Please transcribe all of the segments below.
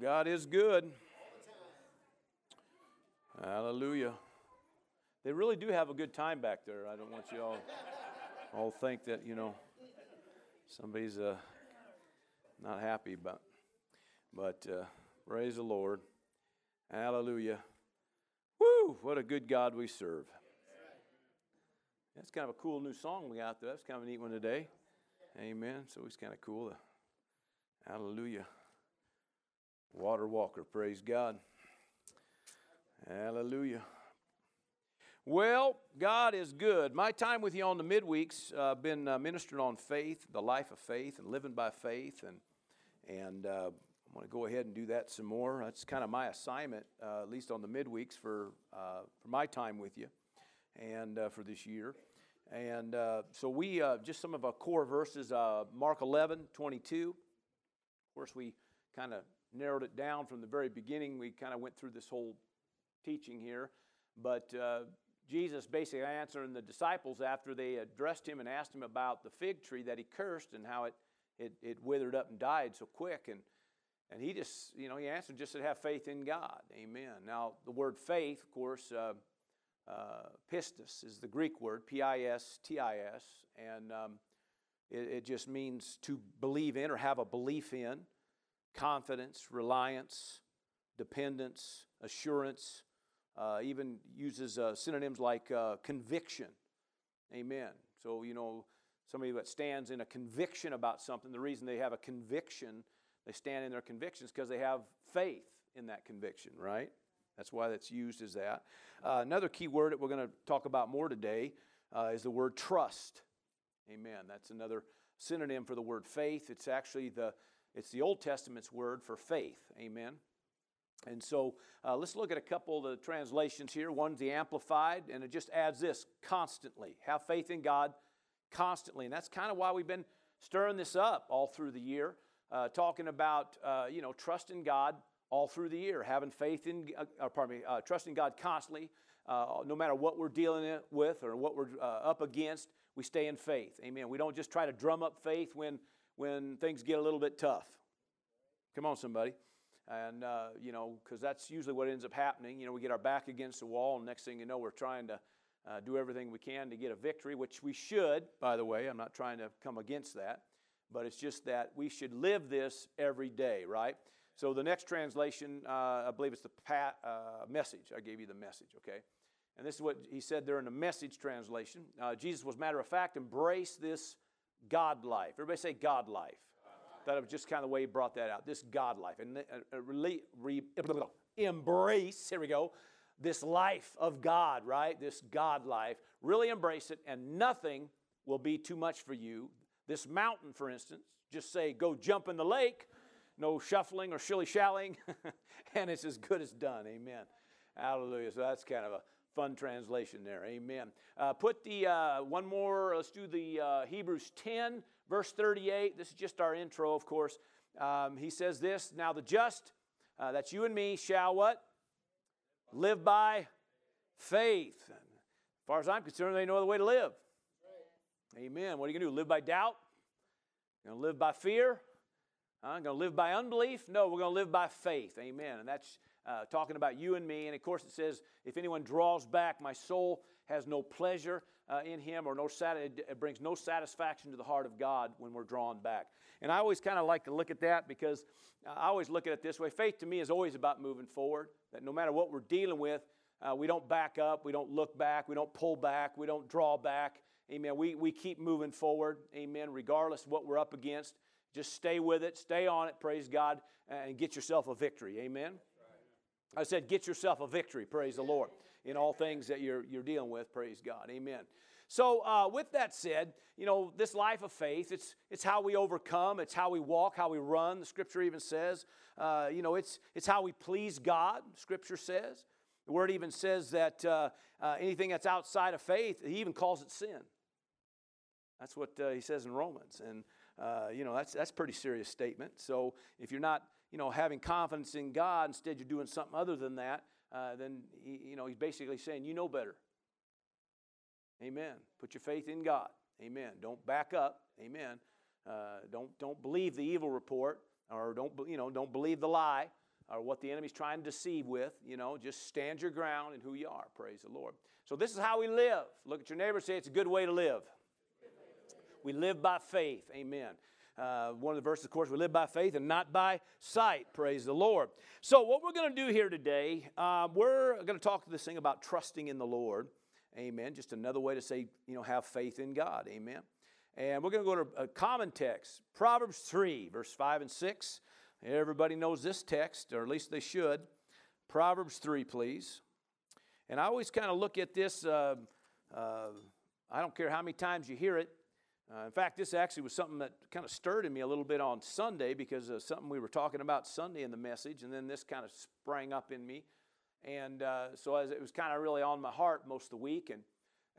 God is good. Hallelujah. They really do have a good time back there. I don't want you all all think that you know somebody's uh, not happy, but but uh, praise the Lord. Hallelujah. Woo! What a good God we serve. That's kind of a cool new song we got there. That's kind of a neat one today. Amen. So it's kind of cool. Hallelujah. Water Walker, praise God. Hallelujah. Well, God is good. My time with you on the midweeks, uh, been uh, ministering on faith, the life of faith, and living by faith, and and uh, I'm going to go ahead and do that some more. That's kind of my assignment, uh, at least on the midweeks for uh, for my time with you, and uh, for this year. And so we just some of our core verses: Mark 11, 22. Of course, we kind of narrowed it down from the very beginning. We kind of went through this whole teaching here. But uh, Jesus basically answering the disciples after they addressed him and asked him about the fig tree that he cursed and how it, it, it withered up and died so quick. And, and he just, you know, he answered just to have faith in God. Amen. Now, the word faith, of course, uh, uh, pistis is the Greek word, P I S T I S. And um, it, it just means to believe in or have a belief in confidence, reliance, dependence, assurance, uh, even uses uh, synonyms like uh, conviction. Amen. So, you know, somebody that stands in a conviction about something, the reason they have a conviction, they stand in their convictions because they have faith in that conviction, right? That's why that's used as that. Uh, another key word that we're going to talk about more today uh, is the word trust. Amen. That's another synonym for the word faith. It's actually the it's the Old Testament's word for faith. Amen. And so uh, let's look at a couple of the translations here. One's the Amplified, and it just adds this constantly. Have faith in God constantly. And that's kind of why we've been stirring this up all through the year, uh, talking about, uh, you know, trusting God all through the year, having faith in, uh, pardon me, uh, trusting God constantly, uh, no matter what we're dealing with or what we're up against, we stay in faith. Amen. We don't just try to drum up faith when when things get a little bit tough. Come on, somebody. And, uh, you know, because that's usually what ends up happening. You know, we get our back against the wall, and next thing you know, we're trying to uh, do everything we can to get a victory, which we should, by the way. I'm not trying to come against that. But it's just that we should live this every day, right? So the next translation, uh, I believe it's the pat, uh, message. I gave you the message, okay? And this is what he said there in the message translation. Uh, Jesus was, matter of fact, embrace this God life. Everybody say God life. That was just kind of the way he brought that out. This God life. And uh, uh embrace, here we go, this life of God, right? This God life. Really embrace it, and nothing will be too much for you. This mountain, for instance, just say, go jump in the lake. No shuffling or shilly shallying, and it's as good as done. Amen. Hallelujah. So that's kind of a fun translation there. Amen. Uh, put the uh, one more, let's do the uh, Hebrews 10, verse 38. This is just our intro, of course. Um, he says this Now the just, uh, that's you and me, shall what? Live by faith. And as far as I'm concerned, they know the way to live. Amen. What are you going to do? Live by doubt? Going to live by fear? I'm going to live by unbelief? No, we're going to live by faith. Amen. And that's uh, talking about you and me. And of course, it says, if anyone draws back, my soul has no pleasure uh, in him or no sat- it brings no satisfaction to the heart of God when we're drawn back. And I always kind of like to look at that because I always look at it this way. Faith to me is always about moving forward, that no matter what we're dealing with, uh, we don't back up, we don't look back, we don't pull back, we don't draw back. Amen. We, we keep moving forward. Amen. Regardless of what we're up against, just stay with it, stay on it, praise God, and get yourself a victory. Amen. I said, get yourself a victory, praise the Lord, in all things that you're, you're dealing with, praise God. Amen. So, uh, with that said, you know, this life of faith, it's, it's how we overcome, it's how we walk, how we run. The scripture even says, uh, you know, it's, it's how we please God, scripture says. The word even says that uh, uh anything that's outside of faith, he even calls it sin. That's what uh, he says in Romans. And, uh, you know, that's, that's pretty serious statement. So, if you're not you know, having confidence in God, instead you're doing something other than that, uh, then, he, you know, he's basically saying, you know better. Amen. Put your faith in God. Amen. Don't back up. Amen. Uh, don't, don't believe the evil report or don't, you know, don't believe the lie. or what the enemy's trying to deceive with. You know, just stand your ground in who you are. Praise the Lord. So this is how we live. Look at your neighbor say it's a good way to live. We live by faith. Amen. Uh, one of the verses, of course, we live by faith and not by sight. Praise the Lord. So, what we're going to do here today, uh, we're going to talk this thing about trusting in the Lord. Amen. Just another way to say, you know, have faith in God. Amen. And we're going to go to a common text, Proverbs 3, verse 5 and 6. Everybody knows this text, or at least they should. Proverbs 3, please. And I always kind of look at this, uh, uh, I don't care how many times you hear it, uh, in fact, this actually was something that kind of stirred in me a little bit on Sunday because of something we were talking about Sunday in the message, and then this kind of sprang up in me. And uh, so as it was kind of really on my heart most of the week, and,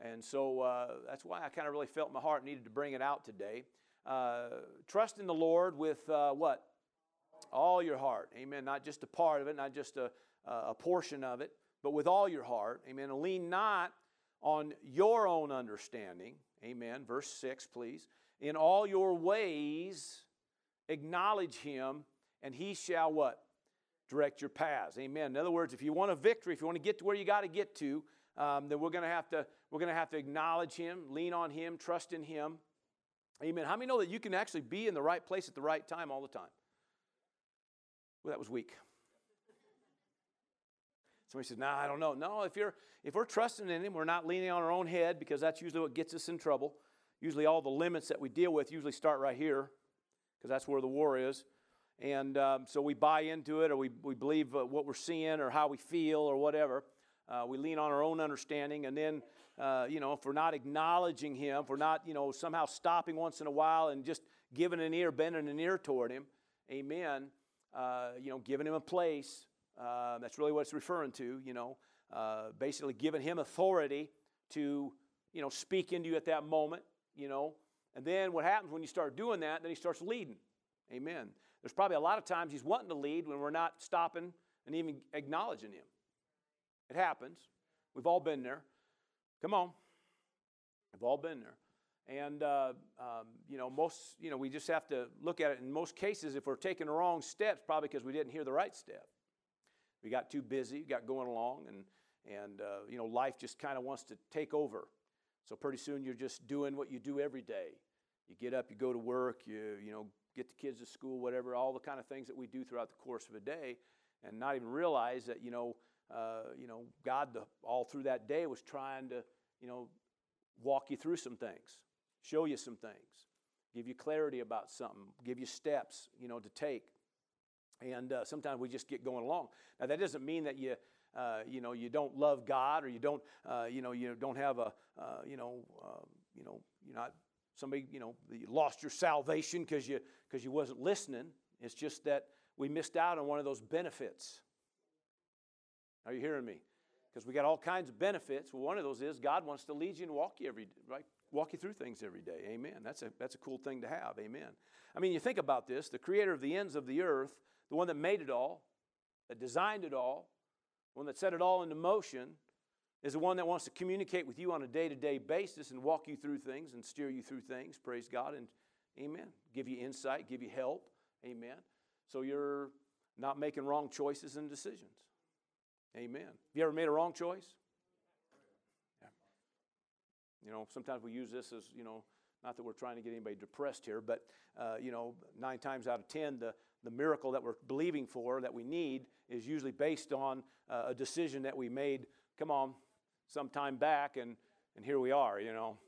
and so uh, that's why I kind of really felt my heart needed to bring it out today. Uh, trust in the Lord with uh, what? All your heart. Amen. Not just a part of it, not just a, a portion of it, but with all your heart. Amen. Lean not on your own understanding. Amen. Verse 6, please. In all your ways, acknowledge him, and he shall what? Direct your paths. Amen. In other words, if you want a victory, if you want to get to where you got to get to, um, then we're going to have to we're going to have to acknowledge him, lean on him, trust in him. Amen. How many know that you can actually be in the right place at the right time all the time? Well, that was weak. Somebody says, "No, nah, I don't know." No, if you're if we're trusting in Him, we're not leaning on our own head because that's usually what gets us in trouble. Usually, all the limits that we deal with usually start right here because that's where the war is. And um, so we buy into it, or we we believe uh, what we're seeing, or how we feel, or whatever. Uh, we lean on our own understanding, and then uh, you know if we're not acknowledging Him, if we're not you know somehow stopping once in a while and just giving an ear, bending an ear toward Him, Amen. Uh, you know, giving Him a place uh, that's really what it's referring to, you know, uh, basically giving him authority to, you know, speak into you at that moment, you know. And then what happens when you start doing that, then he starts leading. Amen. There's probably a lot of times he's wanting to lead when we're not stopping and even acknowledging him. It happens. We've all been there. Come on. We've all been there. And, uh, um, you know, most, you know, we just have to look at it. In most cases, if we're taking the wrong steps, probably because we didn't hear the right step. We got too busy, got going along, and, and uh, you know, life just kind of wants to take over. So pretty soon you're just doing what you do every day. You get up, you go to work, you, you know, get the kids to school, whatever, all the kind of things that we do throughout the course of a day, and not even realize that, you know, uh, you know, God the, all through that day was trying to, you know, walk you through some things, show you some things, give you clarity about something, give you steps, you know, to take. And uh, sometimes we just get going along. Now that doesn't mean that you, uh, you know, you don't love God or you don't, uh, you know, you don't have a, uh, you know, um, you know, you're not somebody, you know, you lost your salvation because you because you wasn't listening. It's just that we missed out on one of those benefits. Are you hearing me? Because we got all kinds of benefits. Well, one of those is God wants to lead you and walk you every right, walk you through things every day. Amen. That's a that's a cool thing to have. Amen. I mean, you think about this: the Creator of the ends of the earth the one that made it all, that designed it all, the one that set it all into motion, is the one that wants to communicate with you on a day to day basis and walk you through things and steer you through things. Praise God. And amen. Give you insight, give you help. Amen. So you're not making wrong choices and decisions. Amen. Have you ever made a wrong choice? Yeah. You know, sometimes we use this as, you know, not that we're trying to get anybody depressed here, but, uh, you know, nine times out of ten, the, the miracle that we're believing for, that we need, is usually based on uh, a decision that we made, come on, some time back, and, and here we are, you know.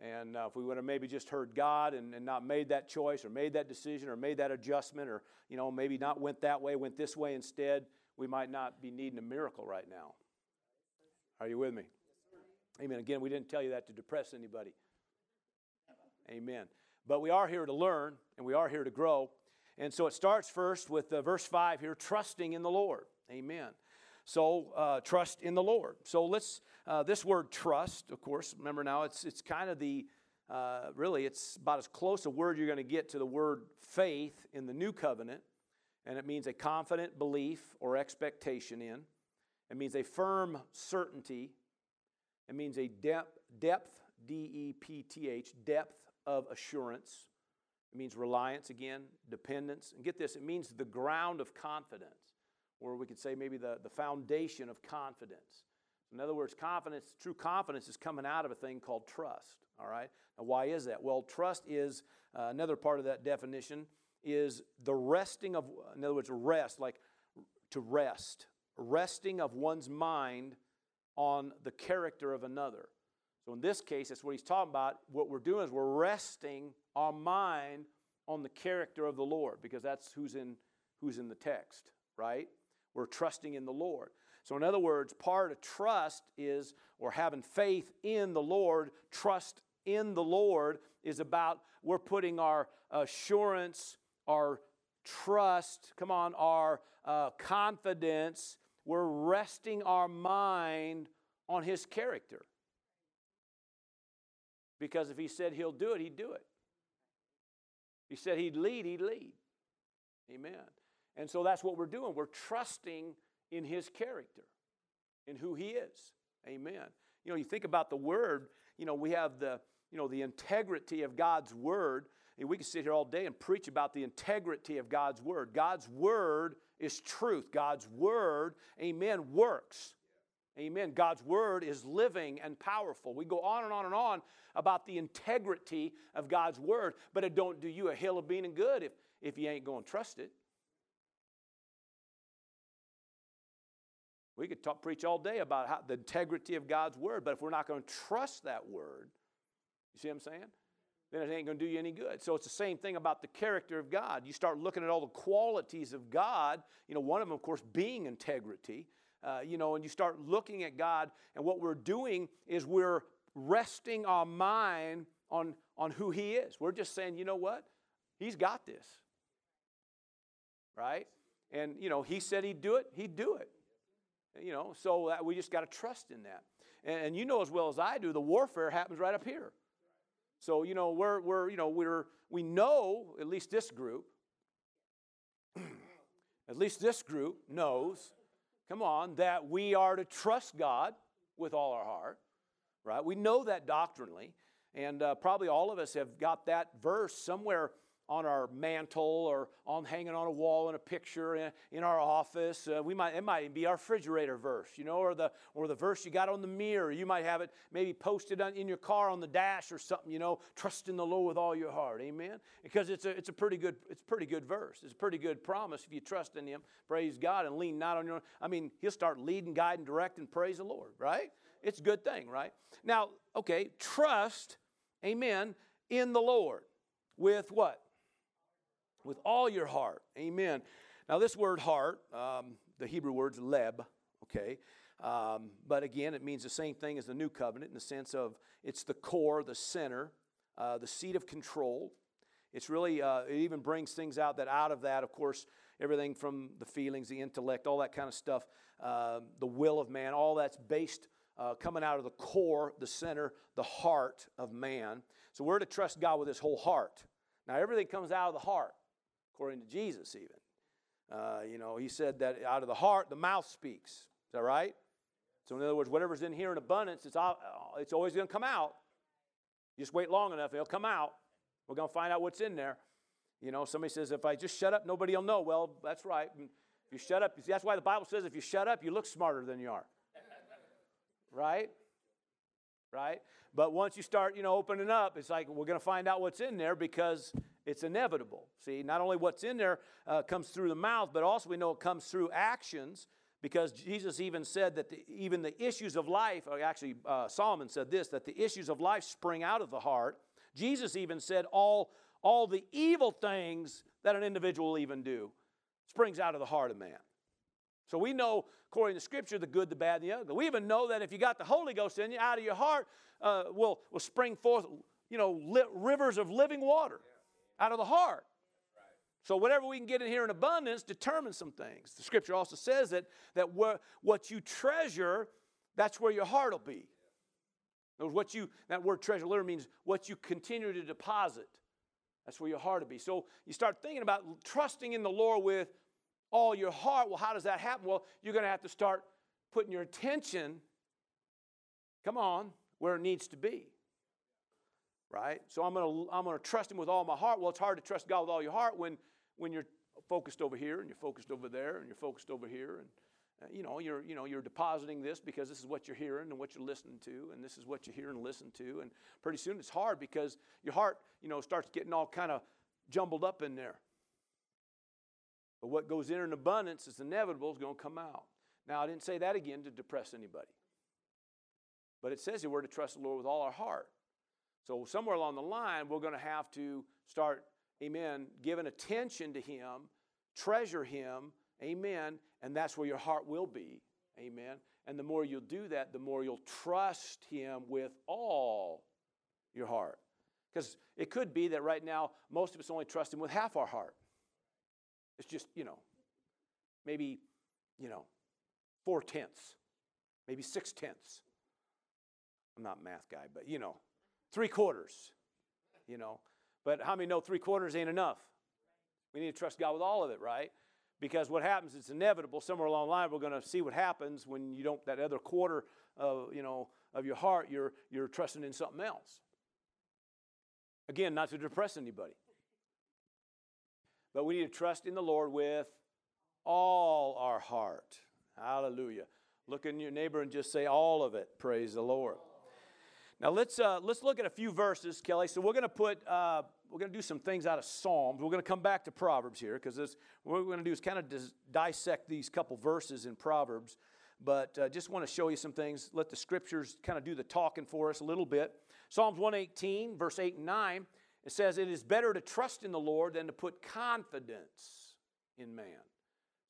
And uh, if we would have maybe just heard God and, and not made that choice or made that decision or made that adjustment or, you know, maybe not went that way, went this way instead, we might not be needing a miracle right now. Are you with me? Amen. Again, we didn't tell you that to depress anybody. Amen. But we are here to learn and we are here to grow. And so it starts first with uh, verse 5 here trusting in the Lord. Amen. So uh, trust in the Lord. So let's, uh, this word trust, of course, remember now, it's, it's kind of the, uh, really, it's about as close a word you're going to get to the word faith in the new covenant. And it means a confident belief or expectation in. It means a firm certainty. It means a depth, depth D E P T H, depth of assurance. It means reliance again, dependence. And get this, it means the ground of confidence. or we could say maybe the, the foundation of confidence. In other words, confidence, true confidence is coming out of a thing called trust. All right? Now, why is that? Well, trust is uh, another part of that definition is the resting of, in other words, rest, like to rest, resting of one's mind on the character of another. So in this case, that's what he's talking about. What we're doing is we're resting our mind on the character of the Lord because that's who's in who's in the text, right? We're trusting in the Lord. So in other words, part of trust is or having faith in the Lord, trust in the Lord is about we're putting our assurance, our trust, come on, our uh, confidence, we're resting our mind on His character. Because if He said He'll do it, He'd do it. He said He'd lead, He'd lead. Amen. And so that's what we're doing. We're trusting in His character, in who He is. Amen. You know, you think about the Word, you know, we have the, you know, the integrity of God's Word. And we can sit here all day and preach about the integrity of God's Word. God's Word is truth. God's Word, amen, works. Amen. God's Word is living and powerful. We go on and on and on about the integrity of God's Word, but it don't do you a hill of being good if, if you ain't going to trust it. We could talk, preach all day about how, the integrity of God's Word, but if we're not going to trust that Word, you see what I'm saying? Then it ain't going to do you any good. So it's the same thing about the character of God. You start looking at all the qualities of God, you know, one of them, of course, being integrity. Uh, you know, and you start looking at God, and what we're doing is we're resting our mind on, on who He is. We're just saying, you know what? He's got this. Right? And, you know, He said He'd do it, He'd do it. You know, so that we just got to trust in that. And, and you know as well as I do, the warfare happens right up here. So, you know, we're, we're you know, we're, we know, at least this group, at least this group knows, come on, that we are to trust God with all our heart, right? We know that doctrinally. And uh, probably all of us have got that verse somewhere on our mantle or on hanging on a wall in a picture in, in our office. Uh, we might it might be our refrigerator verse, you know, or the or the verse you got on the mirror. You might have it maybe posted on, in your car on the dash or something. You know, trust in the Lord with all your heart, Amen. Because it's a it's a pretty good it's pretty good verse. It's a pretty good promise if you trust in Him. Praise God and lean not on your. I mean, He'll start leading, guiding, directing. Praise the Lord, right? It's a good thing, right? Now, okay, trust, Amen, in the Lord with what with all your heart. Amen. Now, this word heart, um, the Hebrew word's leb, okay? Um, but again, it means the same thing as the new covenant in the sense of it's the core, the center, uh, the seat of control. It's really, uh, it even brings things out that out of that, of course, everything from the feelings, the intellect, all that kind of stuff, uh, the will of man, all that's based, uh, coming out of the core, the center, the heart of man. So we're to trust God with his whole heart. Now, everything comes out of the heart according to Jesus, even. Uh, you know, he said that out of the heart, the mouth speaks. Is that right? So, in other words, whatever's in here in abundance, it's, all, it's always going to come out. You just wait long enough, it'll come out. We're going to find out what's in there. You know, somebody says, if I just shut up, nobody will know. Well, that's right. If you shut up, that's why the Bible says if you shut up, you look smarter than you are. right? Right? But once you start, you know, opening up, it's like we're going to find out what's in there because it's inevitable. See, not only what's in there uh, comes through the mouth, but also we know it comes through actions because Jesus even said that the, even the issues of life, actually, uh, Solomon said this that the issues of life spring out of the heart. Jesus even said all, all the evil things that an individual will even do springs out of the heart of man. So we know, according to Scripture, the good, the bad, and the ugly. We even know that if you got the Holy Ghost in you, out of your heart uh, will, will spring forth, you know, li- rivers of living water out of the heart. So whatever we can get in here in abundance determines some things. The scripture also says that, that what you treasure, that's where your heart will be. Words, What you, that word treasure literally means what you continue to deposit. That's where your heart will be. So you start thinking about trusting in the Lord with all your heart. Well, how does that happen? Well, you're going to have to start putting your attention, come on, where it needs to be right? So I'm going to I'm going to trust him with all my heart. Well, it's hard to trust God with all your heart when when you're focused over here, and you're focused over there, and you're focused over here, and uh, you know, you're, you know, you're depositing this because this is what you're hearing and what you're listening to, and this is what you hear and listen to. And pretty soon it's hard because your heart, you know, starts getting all kind of jumbled up in there. But what goes in in abundance is inevitable is going to come out. Now, I didn't say that again to depress anybody. But it says here we're to trust the Lord with all our heart. So somewhere along the line, we're going to have to start, amen, giving attention to Him, treasure Him, amen, and that's where your heart will be, amen. And the more you'll do that, the more you'll trust Him with all your heart. Because it could be that right now, most of us only trust Him with half our heart. It's just, you know, maybe, you know, four tenths, maybe six tenths. I'm not math guy, but you know, three quarters, you know. But how many know three quarters ain't enough? We need to trust God with all of it, right? Because what happens, it's inevitable. Somewhere along the line, we're going to see what happens when you don't, that other quarter of, you know, of your heart, you're, you're trusting in something else. Again, not to depress anybody. But we need to trust in the Lord with all our heart. Hallelujah. Look in your neighbor and just say all of it. Praise the Lord. Now let's uh, let's look at a few verses, Kelly. So we're going to put uh, we're going to do some things out of Psalms. We're going to come back to Proverbs here because what we're going to do is kind of dis- dissect these couple verses in Proverbs. But uh, just want to show you some things. Let the scriptures kind of do the talking for us a little bit. Psalms 118, verse 8 and 9, it says, It is better to trust in the Lord than to put confidence in man.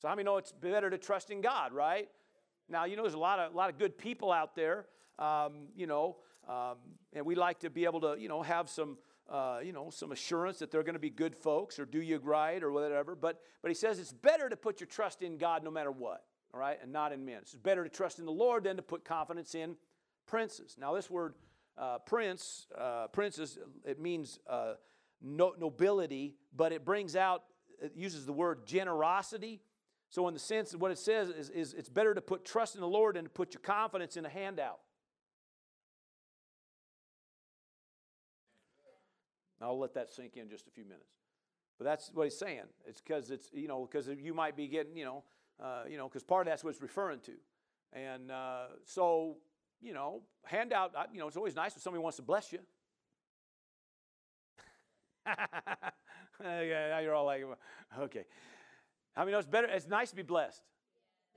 So, how many know it's better to trust in God, right? Now, you know, there's a lot of, a lot of good people out there, um, you know, um, and we like to be able to, you know, have some, uh, you know, some assurance that they're going to be good folks or do you right or whatever. But, but he says it's better to put your trust in God no matter what, all right, and not in men. It's better to trust in the Lord than to put confidence in princes. Now, this word uh, prince, uh, princes, it means uh, no, nobility, but it brings out, it uses the word generosity. So, in the sense, of what it says is, is it's better to put trust in the Lord than to put your confidence in a handout. I'll let that sink in just a few minutes. But that's what he's saying. It's because it's, you know, because you might be getting, you know, uh, you know, because part of that's what it's referring to. And uh, so, you know, handout, you know, it's always nice when somebody wants to bless you. now you're all like, okay. How many know it's better? It's nice to be blessed.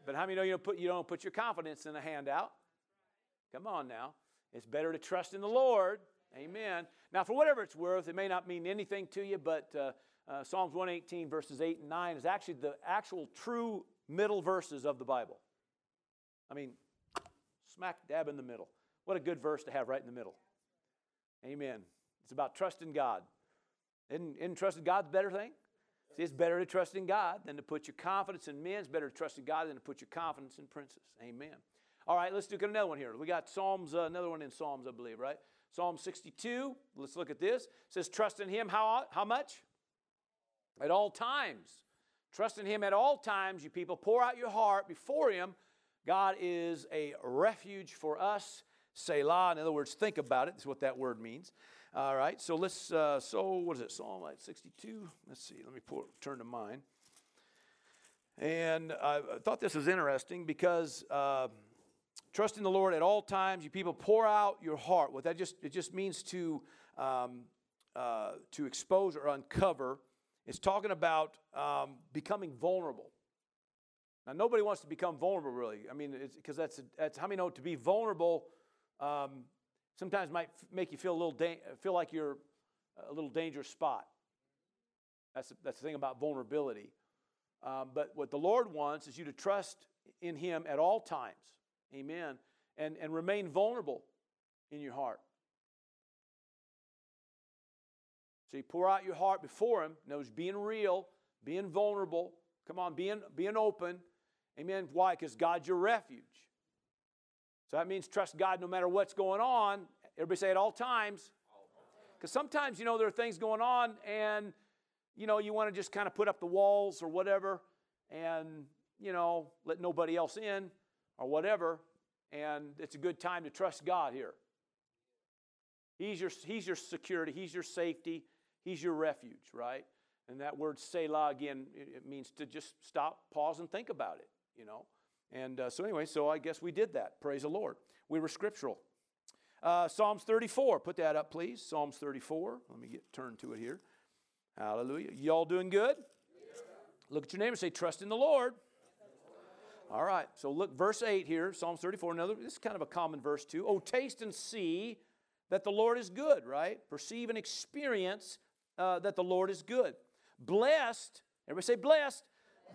But how many know you don't put, you don't put your confidence in a handout? Come on now. It's better to trust in the Lord Amen. Now, for whatever it's worth, it may not mean anything to you, but uh, uh, Psalms 118, verses 8 and 9 is actually the actual true middle verses of the Bible. I mean, smack dab in the middle. What a good verse to have right in the middle. Amen. It's about trusting God. Isn't, isn't trusting God the better thing? See, it's better to trust in God than to put your confidence in men. It's better to trust in God than to put your confidence in princes. Amen. All right, let's do another one here. We got Psalms, uh, another one in Psalms, I believe, right? Psalm 62, let's look at this. It says, Trust in him how, how much? At all times. Trust in him at all times, you people. Pour out your heart before him. God is a refuge for us. Selah. In other words, think about it. That's what that word means. All right. So let's, uh, so what is it? Psalm 62. Let's see. Let me turn to mine. And I thought this was interesting because. Uh, Trust in the Lord at all times. You people pour out your heart. What that just it just means to um, uh, to expose or uncover. It's talking about um, becoming vulnerable. Now, nobody wants to become vulnerable, really. I mean, because that's, that's how many know to be vulnerable um, sometimes might f- make you feel a little da- feel like you're a little dangerous spot. That's, that's the thing about vulnerability. Um, but what the Lord wants is you to trust in Him at all times. Amen. And, and remain vulnerable in your heart. So you pour out your heart before Him. Knows being real, being vulnerable. Come on, being, being open. Amen. Why? Because God's your refuge. So that means trust God no matter what's going on. Everybody say at all times. Because sometimes, you know, there are things going on and, you know, you want to just kind of put up the walls or whatever and, you know, let nobody else in or whatever, and it's a good time to trust God here. He's your, he's your security, He's your safety, He's your refuge, right? And that word Selah, again, it, means to just stop, pause, and think about it, you know. And uh, so, anyway, so I guess we did that. Praise the Lord. We were scriptural. Uh, Psalms 34, put that up, please. Psalms 34. Let me get turned to it here. Hallelujah. Y'all doing good? Look at your neighbor and say, Trust in the Lord. All right, so look, verse 8 here, Psalms 34. Another, this is kind of a common verse too. Oh, taste and see that the Lord is good, right? Perceive and experience uh, that the Lord is good. Blessed, everybody say blessed.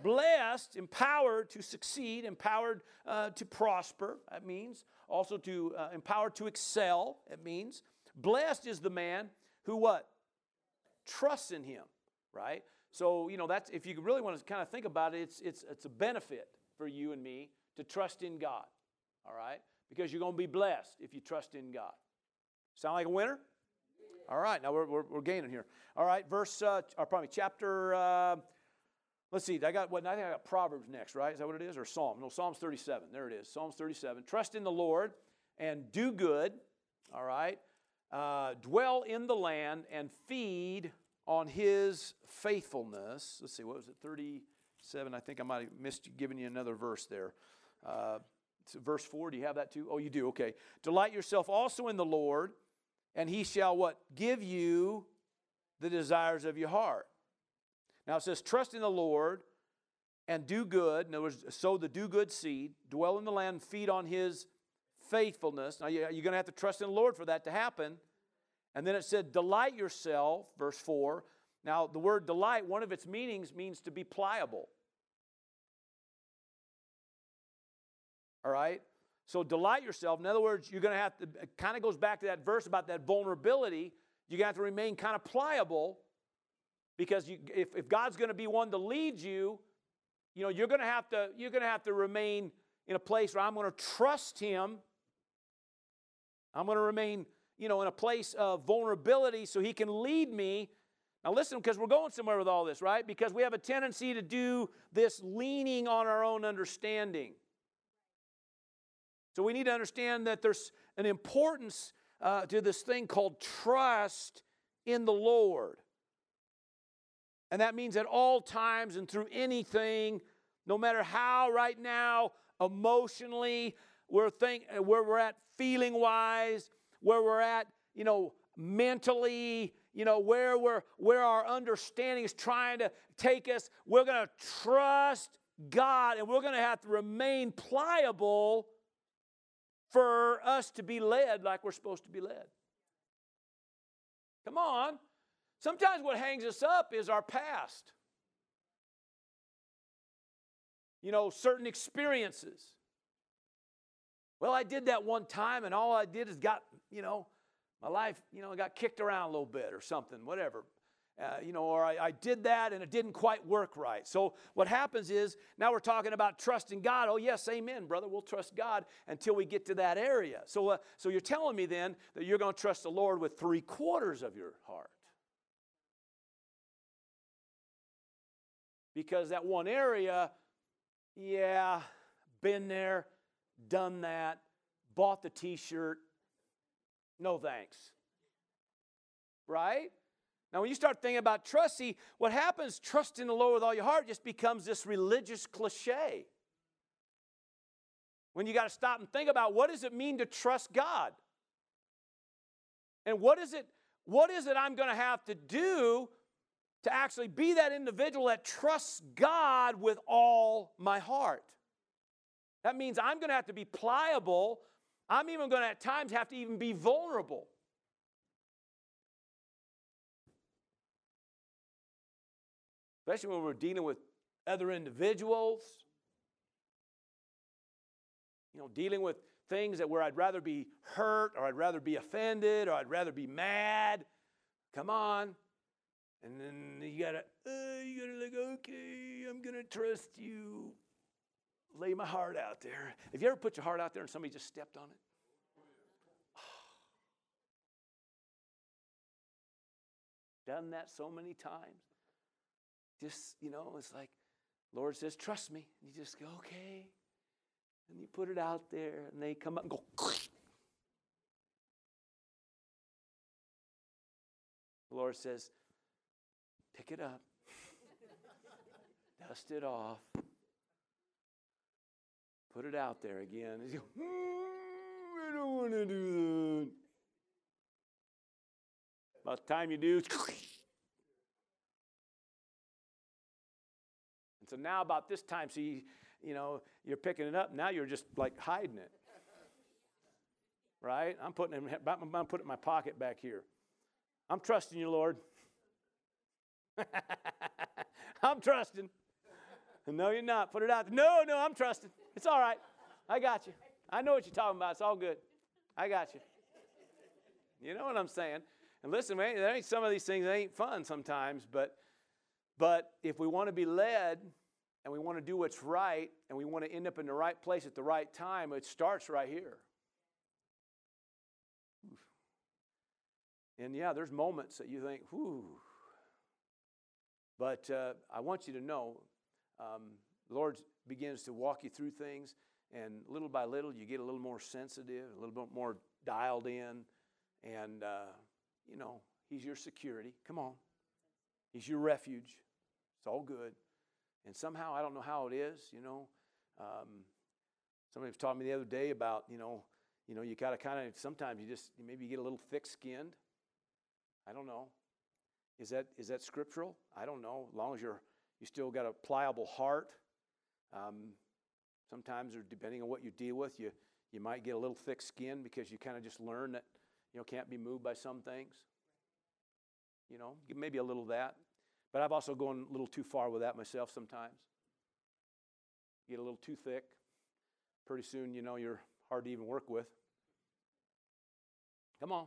Blessed, empowered to succeed, empowered uh, to prosper, that means. Also to uh, empowered to excel, it means. Blessed is the man who what? Trusts in him, right? So, you know, that's if you really want to kind of think about it, it's, it's, it's a benefit for you and me to trust in God, all right? Because you're going to be blessed if you trust in God. Sound like a winner? All right, now we're, we're, we're gaining here. All right, verse, uh, or probably chapter, uh, let's see, I got what, I think I got Proverbs next, right? Is that what it is? Or Psalm? No, Psalms 37. There it is, Psalms 37. Trust in the Lord and do good, all right? Uh, dwell in the land and feed on his faithfulness. Let's see, what was it, 37? I think I might have missed giving you another verse there. Uh, verse 4, do you have that too? Oh, you do, okay. Delight yourself also in the Lord, and he shall what? Give you the desires of your heart. Now it says, trust in the Lord and do good. In other words, sow the do good seed, dwell in the land, feed on his faithfulness. Now you're going to have to trust in the Lord for that to happen. And then it said, delight yourself, verse 4. Now, the word delight, one of its meanings means to be pliable. All right? So delight yourself. In other words, you're going to have to, it kind of goes back to that verse about that vulnerability. You're going to have to remain kind of pliable because you, if, if God's going to be one to lead you, you know, you're going to have to, you're going to have to remain in a place where I'm going to trust Him. I'm going to remain, you know, in a place of vulnerability so He can lead me. Now, listen, because we're going somewhere with all this, right? Because we have a tendency to do this leaning on our own understanding. So we need to understand that there's an importance uh, to this thing called trust in the Lord. And that means at all times and through anything, no matter how right now emotionally we're think, where we're at feeling wise, where we're at, you know, mentally, you know, where we're where our understanding is trying to take us, we're going to trust God and we're going to have to remain pliable for us to be led like we're supposed to be led. Come on. Sometimes what hangs us up is our past. You know, certain experiences. Well, I did that one time, and all I did is got, you know, my life, you know, got kicked around a little bit or something, whatever. Uh, you know, or I, I, did that and it didn't quite work right. So what happens is now we're talking about trusting God. Oh yes, amen, brother. We'll trust God until we get to that area. So, uh, so you're telling me then that you're going to trust the Lord with three quarters of your heart, because that one area, yeah, been there, done that, bought the T-shirt. No thanks. Right? Now, when you start thinking about trust, see, what happens, trust in the Lord with all your heart, just becomes this religious cliche. When you got to stop and think about what does it mean to trust God? And what is it, what is it I'm going to have to do to actually be that individual that trusts God with all my heart? That means I'm going to have to be pliable. I'm even going to at times have to even be vulnerable. especially when we're dealing with other individuals. You know, dealing with things that where I'd rather be hurt or I'd rather be offended or I'd rather be mad. Come on. And then you gotta, uh, you gotta like, okay, I'm gonna trust you. Lay my heart out there. Have you ever put your heart out there and somebody just stepped on it? Done that so many times just, you know, it's like, Lord says, trust me. And you just go, okay. And you put it out there, and they come up and go, the Lord says, pick it up. dust it off, put it out there again. You go, mm, I don't want to do that. About the time you do, and so now about this time, see, you know, you're picking it up. Now you're just like hiding it. Right? I'm putting it, I'm putting it in my pocket back here. I'm trusting you, Lord. I'm trusting. No, you're not. Put it out. No, no, I'm trusting. It's all right. I got you. I know what you're talking about. It's all good. I got you. You know what I'm saying? And listen, man, there ain't some of these things that ain't fun sometimes, but but if we want to be led and we want to do what's right and we want to end up in the right place at the right time, it starts right here. And yeah, there's moments that you think, whew. But uh, I want you to know, um, the Lord begins to walk you through things, and little by little, you get a little more sensitive, a little bit more dialed in, and uh, you know, He's your security. Come on, He's your refuge. It's all good. And somehow, I don't know how it is, you know. Um, somebody was talking to me the other day about, you know, you know, you gotta kind of sometimes you just maybe you get a little thick-skinned. I don't know. Is that is that scriptural? I don't know. As long as you're you still got a pliable heart. Um, sometimes, or depending on what you deal with, you you might get a little thick skin because you kind of just learn that you know can't be moved by some things. You know, maybe a little of that. But I've also gone a little too far with that myself sometimes. Get a little too thick. Pretty soon, you know, you're hard to even work with. Come on.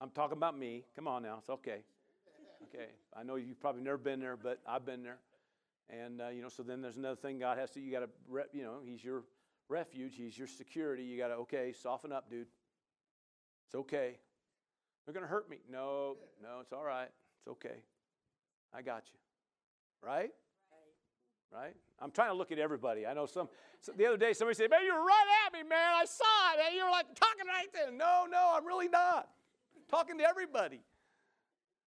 I'm talking about me. Come on now. It's okay. Okay. I know you've probably never been there, but I've been there. And, uh, you know, so then there's another thing God has to, you got to, you know, He's your refuge, He's your security. You got to, okay, soften up, dude. It's okay. They're going to hurt me. No, no, it's all right. It's okay. I got you. Right? Right? I'm trying to look at everybody. I know some, so the other day somebody said, Man, you're right at me, man. I saw it. And You're like talking right there. No, no, I'm really not. talking to everybody.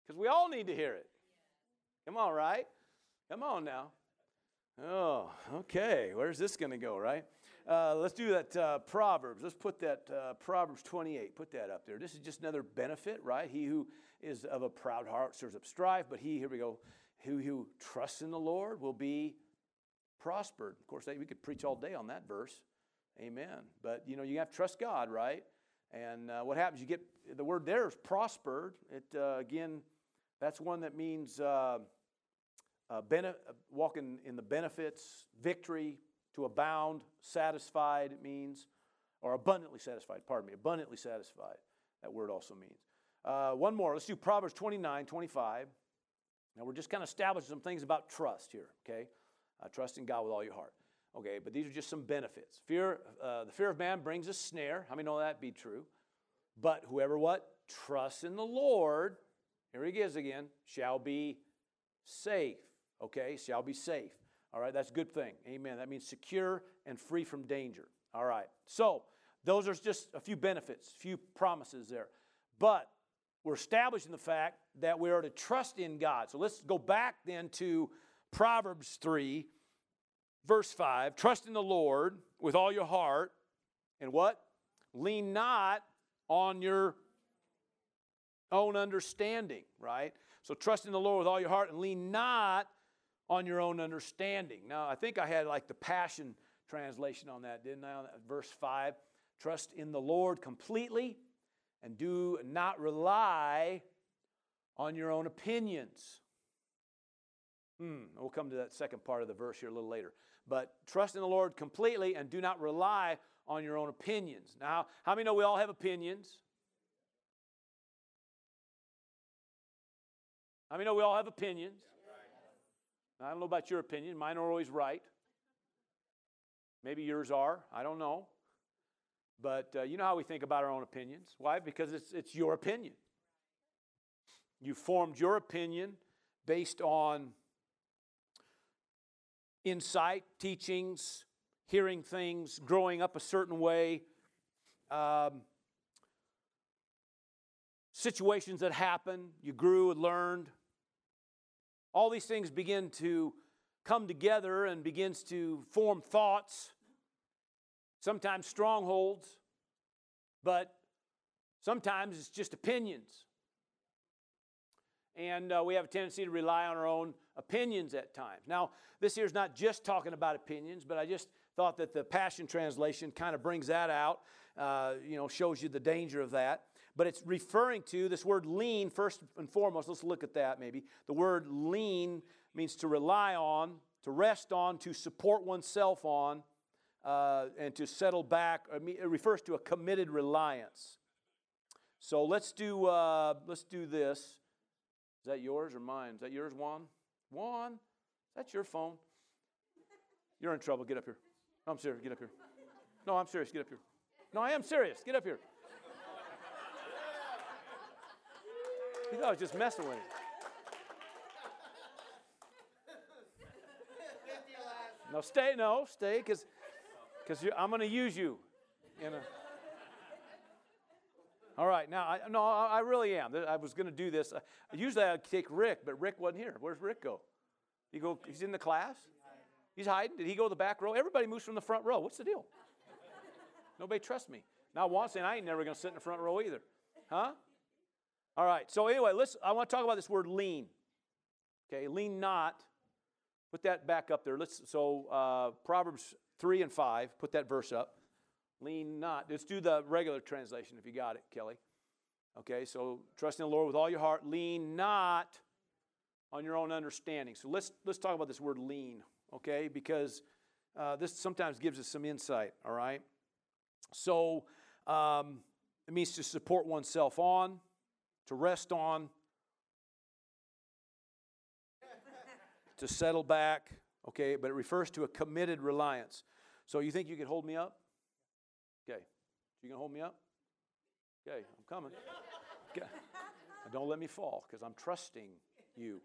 Because we all need to hear it. Come on, right? Come on now. Oh, okay. Where's this going to go, right? Uh, let's do that uh, Proverbs. Let's put that uh, Proverbs 28. Put that up there. This is just another benefit, right? He who is of a proud heart stirs up strife, but he, here we go, who, who trusts in the Lord will be prospered. Of course, we could preach all day on that verse. Amen. But, you know, you have to trust God, right? And uh, what happens? You get the word there is prospered. It, uh, again, that's one that means uh, bene- walking in the benefits, victory, to abound, satisfied, it means, or abundantly satisfied, pardon me, abundantly satisfied, that word also means. Uh, one more, let's do Proverbs 29, 25. Now we're just kind of establishing some things about trust here, okay? Uh, trust in God with all your heart. Okay, but these are just some benefits. Fear, uh, the fear of man brings a snare. How many know that be true? But whoever what? Trusts in the Lord, here he is again, shall be safe. Okay, shall be safe. All right, that's a good thing. Amen. That means secure and free from danger. All right. So, those are just a few benefits, a few promises there. But we're establishing the fact that we are to trust in God. So let's go back then to Proverbs 3, verse 5. Trust in the Lord with all your heart, and what? Lean not on your own understanding, right? So trust in the Lord with all your heart and lean not on your own understanding. Now, I think I had like the Passion translation on that, didn't I? On verse 5 Trust in the Lord completely and do not rely on your own opinions. Hmm, we'll come to that second part of the verse here a little later. But trust in the Lord completely and do not rely on your own opinions. Now, how many know we all have opinions? How mean, we all have opinions? I don't know about your opinion. Mine are always right. Maybe yours are. I don't know. But uh, you know how we think about our own opinions. Why? Because it's, it's your opinion. You formed your opinion based on insight, teachings, hearing things, growing up a certain way, um, situations that happened, you grew and learned, all these things begin to come together and begins to form thoughts, sometimes strongholds, but sometimes it's just opinions. And uh, we have a tendency to rely on our own opinions at times. Now, this here is not just talking about opinions, but I just thought that the Passion Translation kind of brings that out, uh, you know, shows you the danger of that. But it's referring to this word lean, first and foremost. Let's look at that maybe. The word lean means to rely on, to rest on, to support oneself on, uh, and to settle back. It refers to a committed reliance. So let's do, uh, let's do this. Is that yours or mine? Is that yours, Juan? Juan, that's your phone. You're in trouble. Get up here. No, I'm serious. Get up here. No, I'm serious. Get up here. No, I am serious. Get up here. He thought I was just messing with him. No, stay. No, stay, because because I'm going to use you. In a, all right, now, I, no, I really am. I was going to do this. Uh, usually I'd take Rick, but Rick wasn't here. Where's Rick go? He go? He's in the class. He's hiding. Did he go to the back row? Everybody moves from the front row. What's the deal? Nobody trusts me. Now, once I ain't never going to sit in the front row either. Huh? All right. So anyway, let's. I want to talk about this word lean. Okay, lean not. Put that back up there. Let's. So uh, Proverbs three and five. Put that verse up. Lean not. Let's do the regular translation if you got it, Kelly. Okay, so trust in the Lord with all your heart. Lean not on your own understanding. So let's let's talk about this word lean, okay? Because uh, this sometimes gives us some insight. All right. So um, it means to support oneself on, to rest on, to settle back. Okay, but it refers to a committed reliance. So you think you could hold me up? Okay. You gonna hold me up? Okay, I'm coming. Okay. Don't let me fall because I'm trusting you.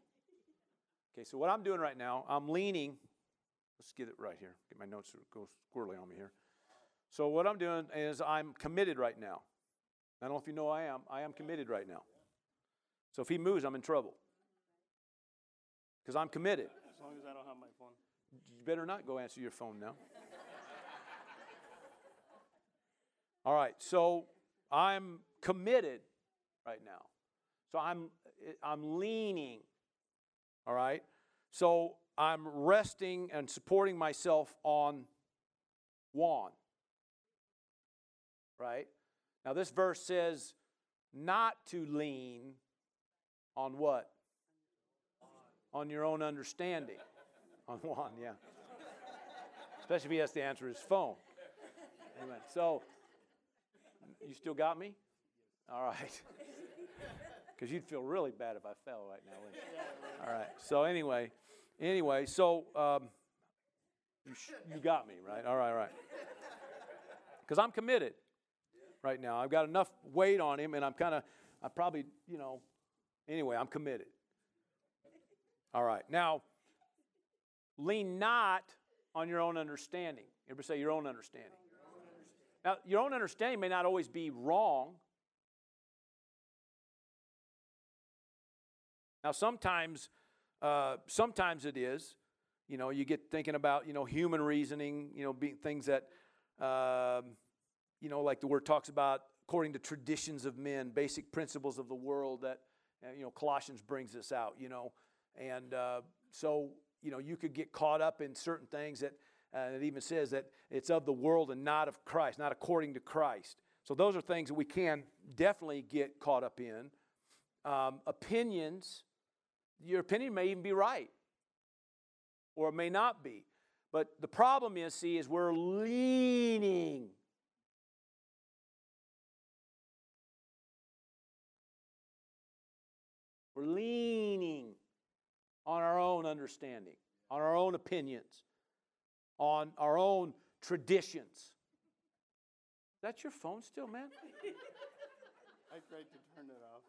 Okay, so what I'm doing right now, I'm leaning. Let's get it right here. Get my notes go squirrely on me here. So what I'm doing is I'm committed right now. I don't know if you know I am. I am committed right now. So if he moves, I'm in trouble. Because I'm committed. As long as I don't have my phone. You better not go answer your phone now. All right, so I'm committed right now. So I'm I'm leaning. All right? So I'm resting and supporting myself on Juan. Right? Now this verse says not to lean on what? On your own understanding. on Juan, yeah. Especially if he has to answer his phone. So you still got me? All right. Because you'd feel really bad if I fell right now. All right. So anyway, anyway, so um, you, sh- you got me right. All right, all right. Because I'm committed right now. I've got enough weight on him, and I'm kind of, I probably, you know, anyway, I'm committed. All right. Now, lean not on your own understanding. Ever say your own understanding? Now, your own understanding may not always be wrong. Now, sometimes, uh, sometimes it is. You know, you get thinking about you know human reasoning. You know, being things that, um, you know, like the word talks about according to traditions of men, basic principles of the world. That uh, you know, Colossians brings this out. You know, and uh, so you know you could get caught up in certain things that and it even says that it's of the world and not of Christ, not according to Christ. So those are things that we can definitely get caught up in. Um, opinions, your opinion may even be right, or it may not be. But the problem is, see, is we're leaning. We're leaning on our own understanding, on our own opinions on our own traditions. That's your phone still, man? I tried to turn it off.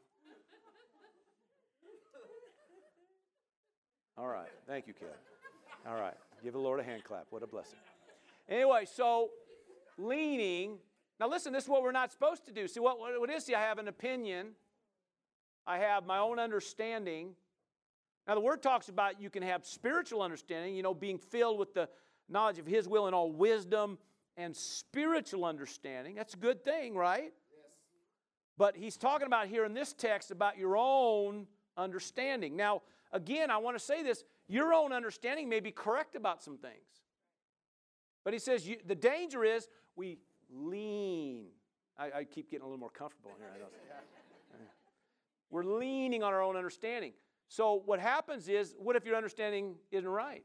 All right. Thank you, Kevin. All right. Give the Lord a hand clap. What a blessing. Anyway, so leaning. Now, listen, this is what we're not supposed to do. See, what, what is, see, I have an opinion, I have my own understanding, Now, the word talks about you can have spiritual understanding, you know, being filled with the knowledge of His will and all wisdom and spiritual understanding. That's a good thing, right? Yes. But he's talking about here in this text about your own understanding. Now, again, I want to say this your own understanding may be correct about some things. But he says you, the danger is we lean. I, I, keep getting a little more comfortable here. We're leaning on our own understanding. So what happens is, what if your understanding isn't right?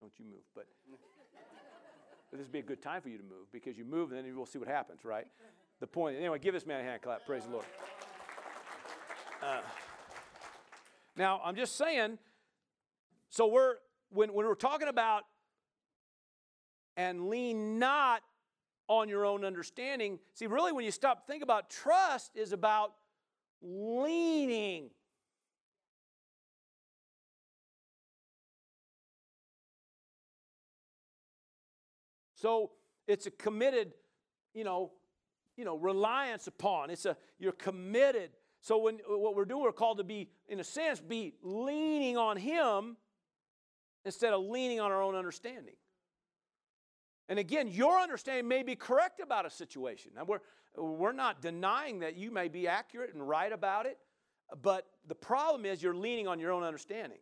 Don't you move, but, this would be a good time for you to move because you move and then we'll see what happens, right? The point. Anyway, give this man a hand clap. Praise the Lord. Uh, now I'm just saying. So we're when when we're talking about and lean not on your own understanding. See, really, when you stop think about trust is about leaning. So it's a committed, you know, you know, reliance upon. It's a you're committed. So when what we're doing, we're called to be, in a sense, be leaning on Him instead of leaning on our own understanding. And again, your understanding may be correct about a situation. Now, we're, we're not denying that you may be accurate and right about it, but the problem is you're leaning on your own understanding.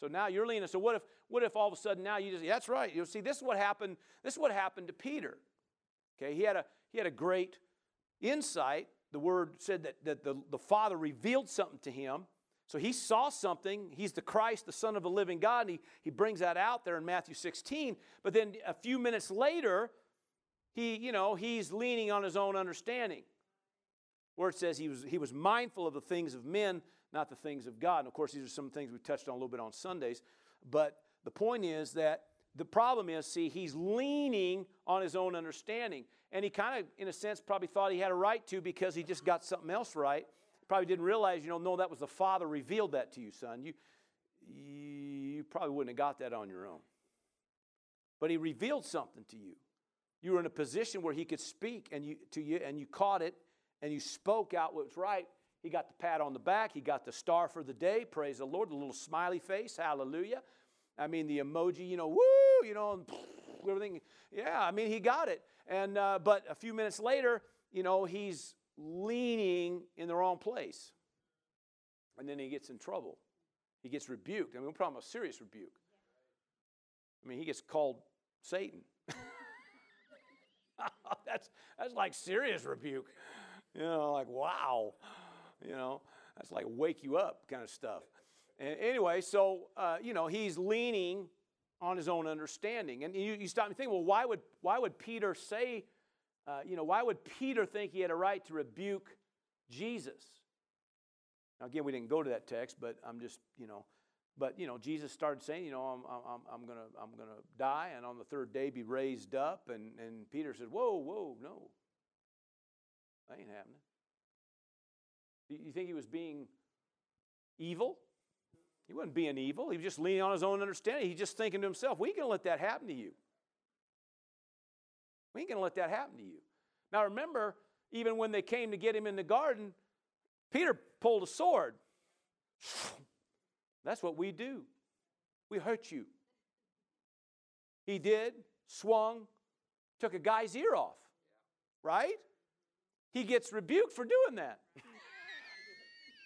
So now you're leaning. So what if, what if all of a sudden now you just, that's right. You see, this is what happened. This is what happened to Peter. Okay, he had a he had a great insight. The word said that, that the, the Father revealed something to him. So he saw something. He's the Christ, the Son of the living God. And he, he brings that out there in Matthew 16. But then a few minutes later, he, you know, he's leaning on his own understanding. Where it says he was, he was mindful of the things of men, not the things of God. And of course, these are some things we touched on a little bit on Sundays. But the point is that the problem is, see, he's leaning on his own understanding. And he kind of, in a sense, probably thought he had a right to because he just got something else right. Probably didn't realize, you know, no, that was the Father revealed that to you, son. You, you probably wouldn't have got that on your own. But he revealed something to you. You were in a position where he could speak and you, to you, and you caught it, and you spoke out what was right. He got the pat on the back. He got the star for the day. Praise the Lord. The little smiley face. Hallelujah. I mean, the emoji, you know, woo, you know, and everything. Yeah, I mean, he got it. And, uh, but a few minutes later, you know, he's leaning in the wrong place. And then he gets in trouble. He gets rebuked. I mean, we're talking about serious rebuke. I mean, he gets called Satan. That's, that's like serious rebuke. You know, like, wow. You know, that's like wake you up kind of stuff. And anyway, so, uh, you know, he's leaning on his own understanding. And you, you stop and think, well, why would, why would Peter say, uh, you know, why would Peter think he had a right to rebuke Jesus? Now, again, we didn't go to that text, but I'm just, you know, but, you know, Jesus started saying, you know, I'm, I'm, I'm going to I'm gonna die and on the third day be raised up. And, and Peter said, whoa, whoa, no. That ain't happening. You think he was being evil? He wasn't being evil. He was just leaning on his own understanding. He's just thinking to himself, we ain't going to let that happen to you. We ain't going to let that happen to you. Now remember, even when they came to get him in the garden, Peter pulled a sword. That's what we do. We hurt you. He did, swung, took a guy's ear off, right? He gets rebuked for doing that.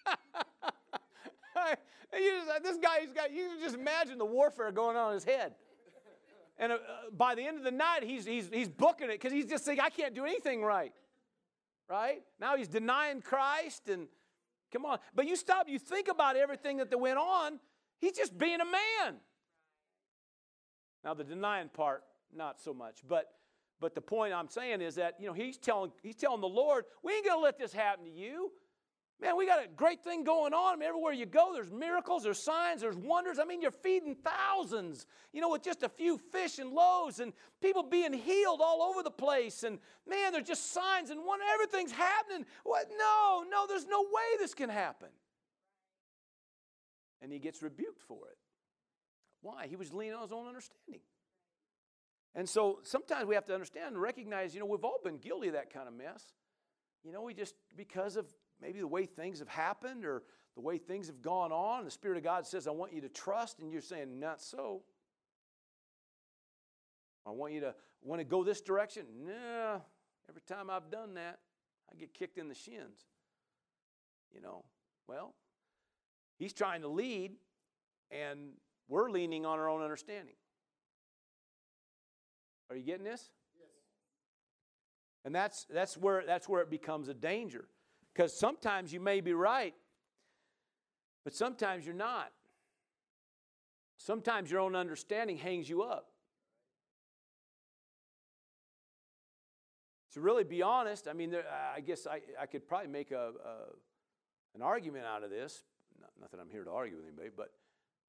this guy, he's got, you can just imagine the warfare going on in his head. And uh, by the end of the night, he's, he's, he's booking it because he's just saying, I can't do anything right. Right? Now he's denying Christ and come on. But you stop, you think about everything that went on, he's just being a man. Now the denying part, not so much. But but the point I'm saying is that, you know, he's telling, he's telling the Lord, we ain't gonna let this happen to you. Man, we got a great thing going on. I mean, everywhere you go, there's miracles, there's signs, there's wonders. I mean, you're feeding thousands, you know, with just a few fish and loaves, and people being healed all over the place. And man, there's just signs and wonder. Everything's happening. What? No, no, there's no way this can happen. And he gets rebuked for it. Why? He was leaning on his own understanding. And so sometimes we have to understand and recognize, you know, we've all been guilty of that kind of mess. You know, we just, because of maybe the way things have happened or the way things have gone on. The Spirit of God says, I want you to trust, and you're saying, Not so. I want you to want to go this direction. No, every time I've done that, I get kicked in the shins. You know, well, he's trying to lead, and we're leaning on our own understanding. Are you getting this? Yes. And that's that's where that's where it becomes a danger. Because sometimes you may be right, but sometimes you're not. Sometimes your own understanding hangs you up. To really be honest, I mean, there, I guess I, I could probably make a, a, an argument out of this. Not, not that I'm here to argue with anybody, but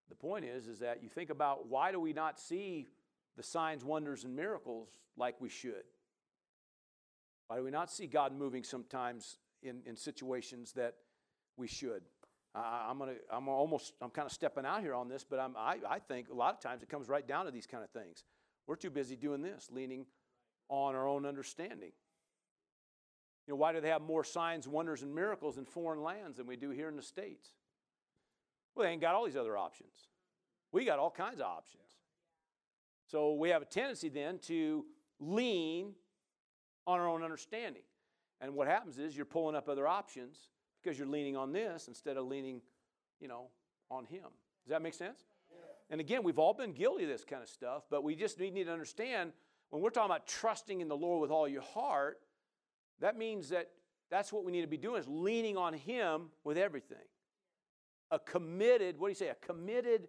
the point is, is that you think about why do we not see the signs, wonders, and miracles like we should? Why do we not see God moving sometimes in, in situations that we should? I, am gonna, I'm almost, I'm kind of stepping out here on this, but I'm, I, I think a lot of times it comes right down to these kind of things. We're too busy doing this, leaning on our own understanding. You know, why do they have more signs, wonders, and miracles in foreign lands than we do here in the States? Well, they ain't got all these other options. We got all kinds of options. So we have a tendency then to lean on our own understanding. And what happens is you're pulling up other options because you're leaning on this instead of leaning, you know, on him. Does that make sense? Yeah. And again, we've all been guilty of this kind of stuff, but we just need to understand when we're talking about trusting in the Lord with all your heart, that means that that's what we need to be doing is leaning on him with everything. A committed, what do you say? A committed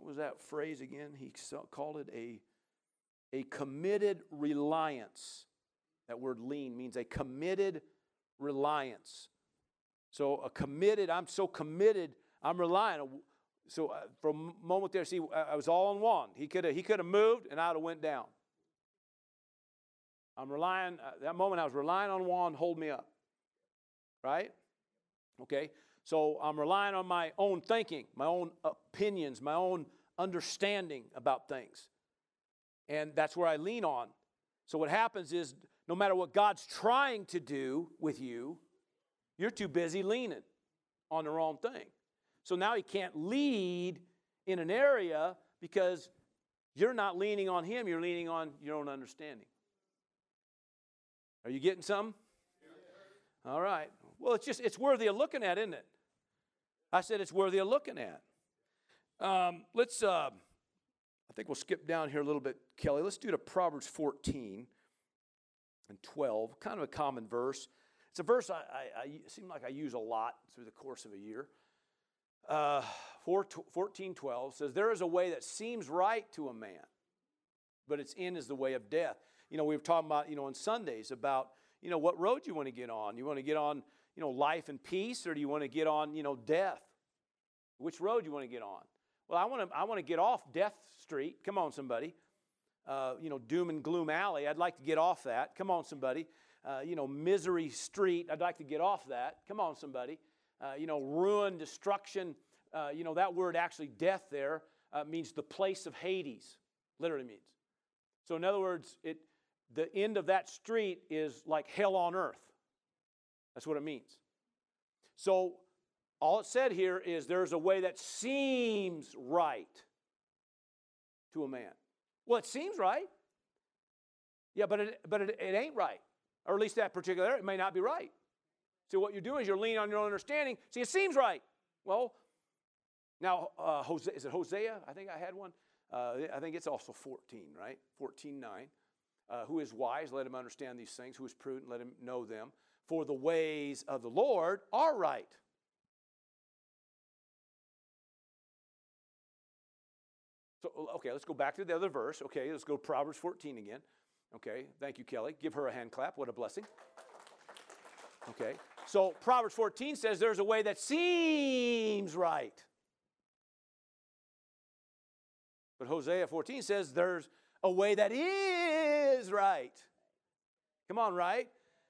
what was that phrase again? He called it a a committed reliance. That word lean means a committed reliance. So, a committed, I'm so committed, I'm relying. So, uh, for a moment there, see, I was all on Juan. He could have he could have moved, and I'd have went down. I'm relying, uh, that moment I was relying on Juan, hold me up. Right? Okay? So, I'm relying on my own thinking, my own opinions, my own understanding about things. And that's where I lean on. So, what happens is no matter what God's trying to do with you, you're too busy leaning on the wrong thing. So now He can't lead in an area because you're not leaning on Him, you're leaning on your own understanding. Are you getting some? All right. Well, it's just, it's worthy of looking at, isn't it? I said it's worthy of looking at. Um, let's, uh, I think we'll skip down here a little bit, Kelly. Let's do to Proverbs 14 and 12, kind of a common verse. It's a verse I, I, I seem like I use a lot through the course of a year. Uh, 14, 12 says, There is a way that seems right to a man, but its end is the way of death. You know, we were talking about, you know, on Sundays about, you know, what road you want to get on. You want to get on, you know, life and peace, or do you want to get on, you know, death? Which road you want to get on? Well, I want to, I want to get off Death Street. Come on, somebody uh, you know, doom and gloom alley. I'd like to get off that. Come on, somebody. Uh, you know, misery street. I'd like to get off that. Come on, somebody. Uh, you know, ruin, destruction. Uh, you know, that word actually, death there, uh, means the place of Hades, literally means. So, in other words, it, the end of that street is like hell on earth. That's what it means. So, all it said here is there's a way that seems right to a man. Well, it seems right. Yeah, but it, but it, it ain't right. Or at least that particular area, it may not be right. So what you're doing is you're leaning on your own understanding. See, it seems right. Well, now, uh, Hosea, is it Hosea? I think I had one. Uh, I think it's also 14, right? 14, 9. Uh, who is wise, let him understand these things. Who is prudent, let him know them. For the ways of the Lord are right. Okay, let's go back to the other verse. Okay, let's go to Proverbs 14 again. Okay, thank you, Kelly. Give her a hand clap. What a blessing. Okay, so Proverbs 14 says there's a way that seems right. But Hosea 14 says there's a way that is right. Come on, right?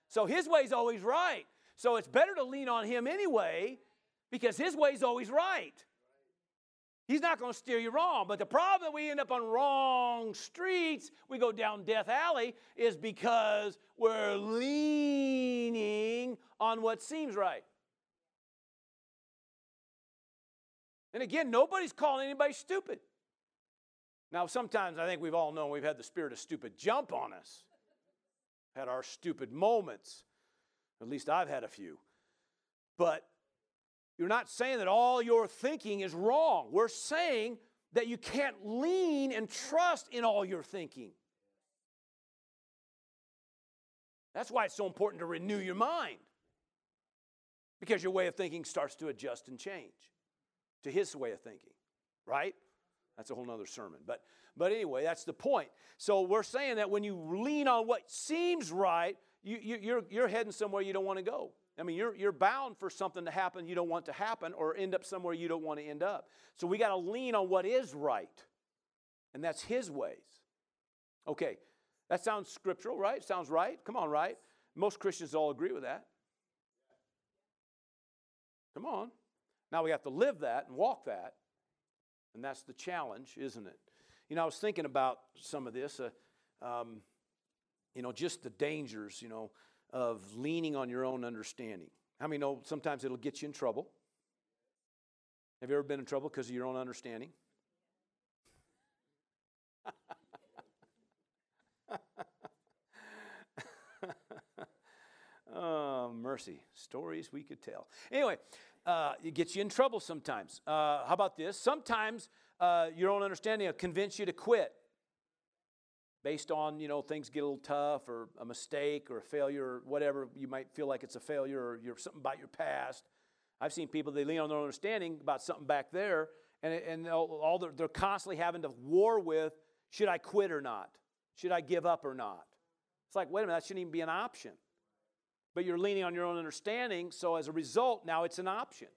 So his way's always right. So it's better to lean on him anyway because his way's always right. He's not going to steer you wrong. But the problem that we end up on wrong streets, we go down Death Alley, is because we're leaning on what seems right. And again, nobody's calling anybody stupid. Now, sometimes I think we've all known we've had the spirit of stupid jump on us, had our stupid moments. At least I've had a few. But you're not saying that all your thinking is wrong. We're saying that you can't lean and trust in all your thinking. That's why it's so important to renew your mind. Because your way of thinking starts to adjust and change to his way of thinking, right? That's a whole nother sermon. But, but anyway, that's the point. So we're saying that when you lean on what seems right, you, you, you're, you're heading somewhere you don't want to go. I mean, you're, you're bound for something to happen you don't want to happen or end up somewhere you don't want to end up. So we got to lean on what is right, and that's His ways. Okay, that sounds scriptural, right? Sounds right? Come on, right? Most Christians all agree with that. Come on. Now we have to live that and walk that. And that's the challenge, isn't it? You know, I was thinking about some of this, uh, um, you know, just the dangers, you know, of leaning on your own understanding. How many know sometimes it'll get you in trouble? Have you ever been in trouble because of your own understanding? oh, mercy. Stories we could tell. Anyway, uh, it gets you in trouble sometimes. Uh, how about this? Sometimes uh, your own understanding will convince you to quit based on, you know, things get a little tough or a mistake or a failure or whatever. You might feel like it's a failure or you're something about your past. I've seen people, they lean on their own understanding about something back there, and, and all they're, they're constantly having to war with should I quit or not? Should I give up or not? It's like, wait a minute, that shouldn't even be an option but you're leaning on your own understanding, so as a result, now it's an option.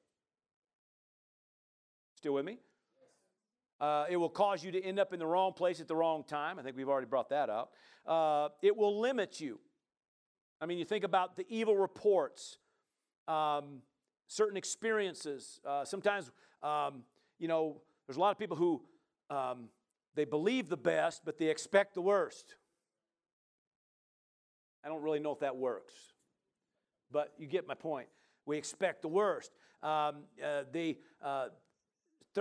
Still with me? Uh, it will cause you to end up in the wrong place at the wrong time. I think we've already brought that up. Uh, it will limit you. I mean, you think about the evil reports, um, certain experiences. Uh, sometimes, um, you know, there's a lot of people who um, they believe the best, but they expect the worst. I don't really know if that works but you get my point. We expect the worst. Um, uh, the uh,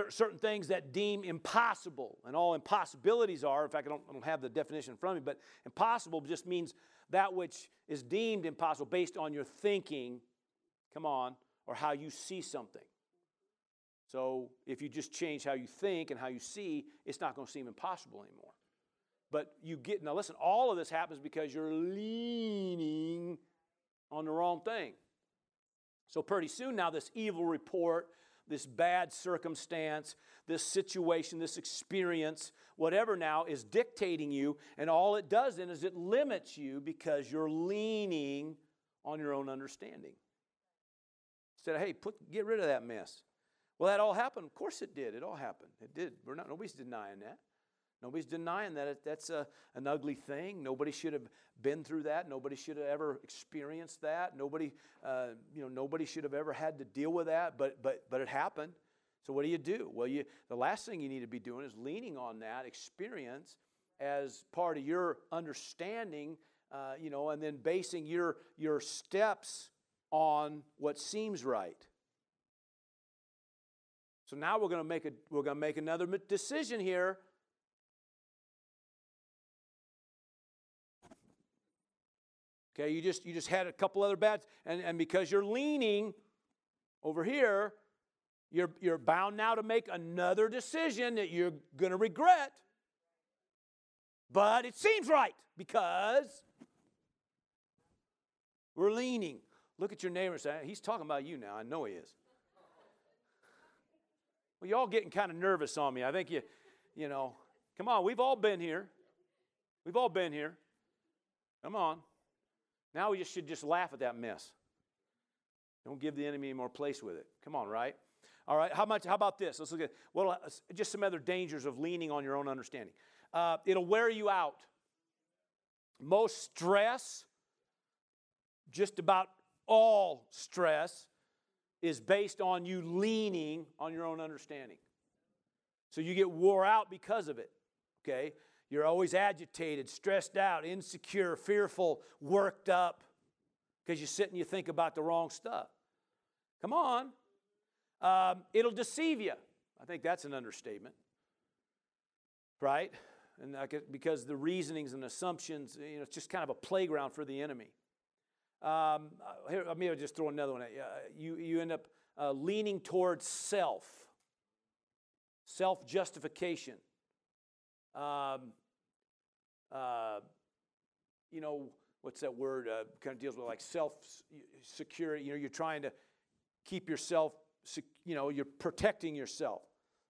certain things that deem impossible, and all impossibilities are. In fact, I don't, I don't have the definition in front of me, but impossible just means that which is deemed impossible based on your thinking. Come on, or how you see something. So if you just change how you think and how you see, it's not going to seem impossible anymore. But you get now. Listen, all of this happens because you're leaning on the wrong thing. So, pretty soon now, this evil report, this bad circumstance, this situation, this experience, whatever now is dictating you. And all it does then is it limits you because you're leaning on your own understanding. Instead hey, put, get rid of that mess. Well, that all happened. Of course it did. It all happened. It did. We're not, nobody's denying that. Nobody's denying that that's a, an ugly thing. Nobody should have been through that. Nobody should have ever experienced that. Nobody, uh, you know, nobody should have ever had to deal with that. But but but it happened. So what do you do? Well, you the last thing you need to be doing is leaning on that experience as part of your understanding, uh, you know, and then basing your your steps on what seems right. So now we're going to make a we're going to make another decision here Okay, you just you just had a couple other bets, and, and because you're leaning over here, you're, you're bound now to make another decision that you're going to regret. But it seems right because we're leaning. Look at your neighbor and say, He's talking about you now. I know he is. Well, y'all getting kind of nervous on me. I think you, you know, come on, we've all been here. We've all been here. Come on. Now we just should just laugh at that mess. Don't give the enemy any more place with it. Come on, right? All right. How much? How about this? Let's look at well, uh, just some other dangers of leaning on your own understanding. Uh, it'll wear you out. Most stress, just about all stress, is based on you leaning on your own understanding. So you get wore out because of it. Okay. You're always agitated, stressed out, insecure, fearful, worked up because you sit and you think about the wrong stuff. Come on. Um, it'll deceive you. I think that's an understatement. Right? And because the reasonings and assumptions, you know, it's just kind of a playground for the enemy. Um, here, let me just throw another one at you. You, you end up uh, leaning towards self, self justification. Um, uh, you know, what's that word? Uh, kind of deals with like self security. You know, you're trying to keep yourself, you know, you're protecting yourself.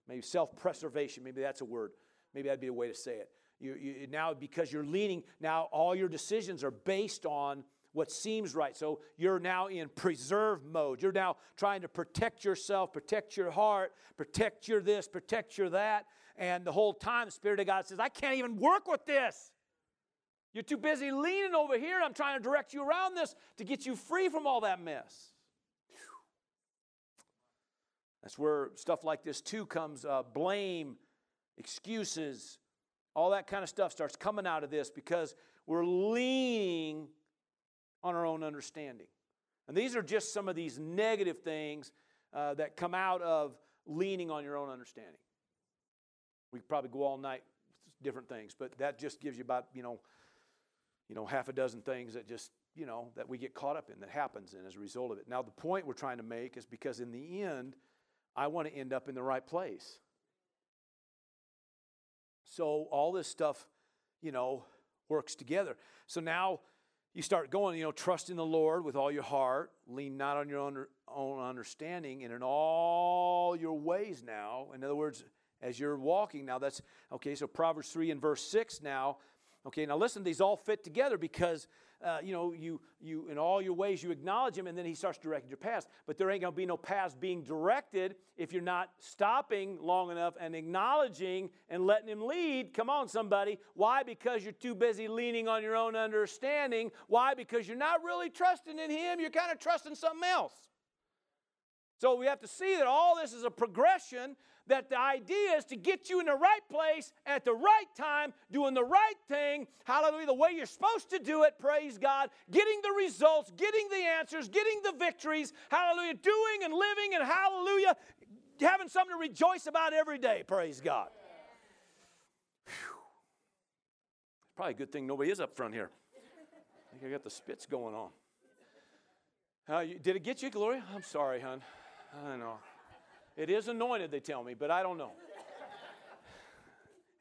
Maybe self preservation, maybe that's a word. Maybe that'd be a way to say it. You, you, now, because you're leaning, now all your decisions are based on what seems right. So you're now in preserve mode. You're now trying to protect yourself, protect your heart, protect your this, protect your that. And the whole time, the Spirit of God says, I can't even work with this. You're too busy leaning over here. I'm trying to direct you around this to get you free from all that mess. That's where stuff like this too comes uh, blame, excuses, all that kind of stuff starts coming out of this because we're leaning on our own understanding. And these are just some of these negative things uh, that come out of leaning on your own understanding. We could probably go all night different things, but that just gives you about, you know, you know, half a dozen things that just, you know, that we get caught up in, that happens in as a result of it. Now, the point we're trying to make is because in the end, I want to end up in the right place. So all this stuff, you know, works together. So now you start going, you know, trust in the Lord with all your heart, lean not on your own, own understanding, and in all your ways now. In other words, as you're walking now, that's okay. So Proverbs 3 and verse 6 now. Okay, now listen, these all fit together because uh, you know, you, you, in all your ways, you acknowledge him, and then he starts directing your paths. But there ain't going to be no paths being directed if you're not stopping long enough and acknowledging and letting him lead. Come on, somebody. Why? Because you're too busy leaning on your own understanding. Why? Because you're not really trusting in him. You're kind of trusting something else. So we have to see that all this is a progression that the idea is to get you in the right place at the right time, doing the right thing, hallelujah, the way you're supposed to do it, praise God, getting the results, getting the answers, getting the victories, hallelujah, doing and living and hallelujah, having something to rejoice about every day, praise God. Whew. Probably a good thing nobody is up front here. I think I got the spits going on. Uh, did it get you, Gloria? I'm sorry, hon. I know. It is anointed, they tell me, but I don't know.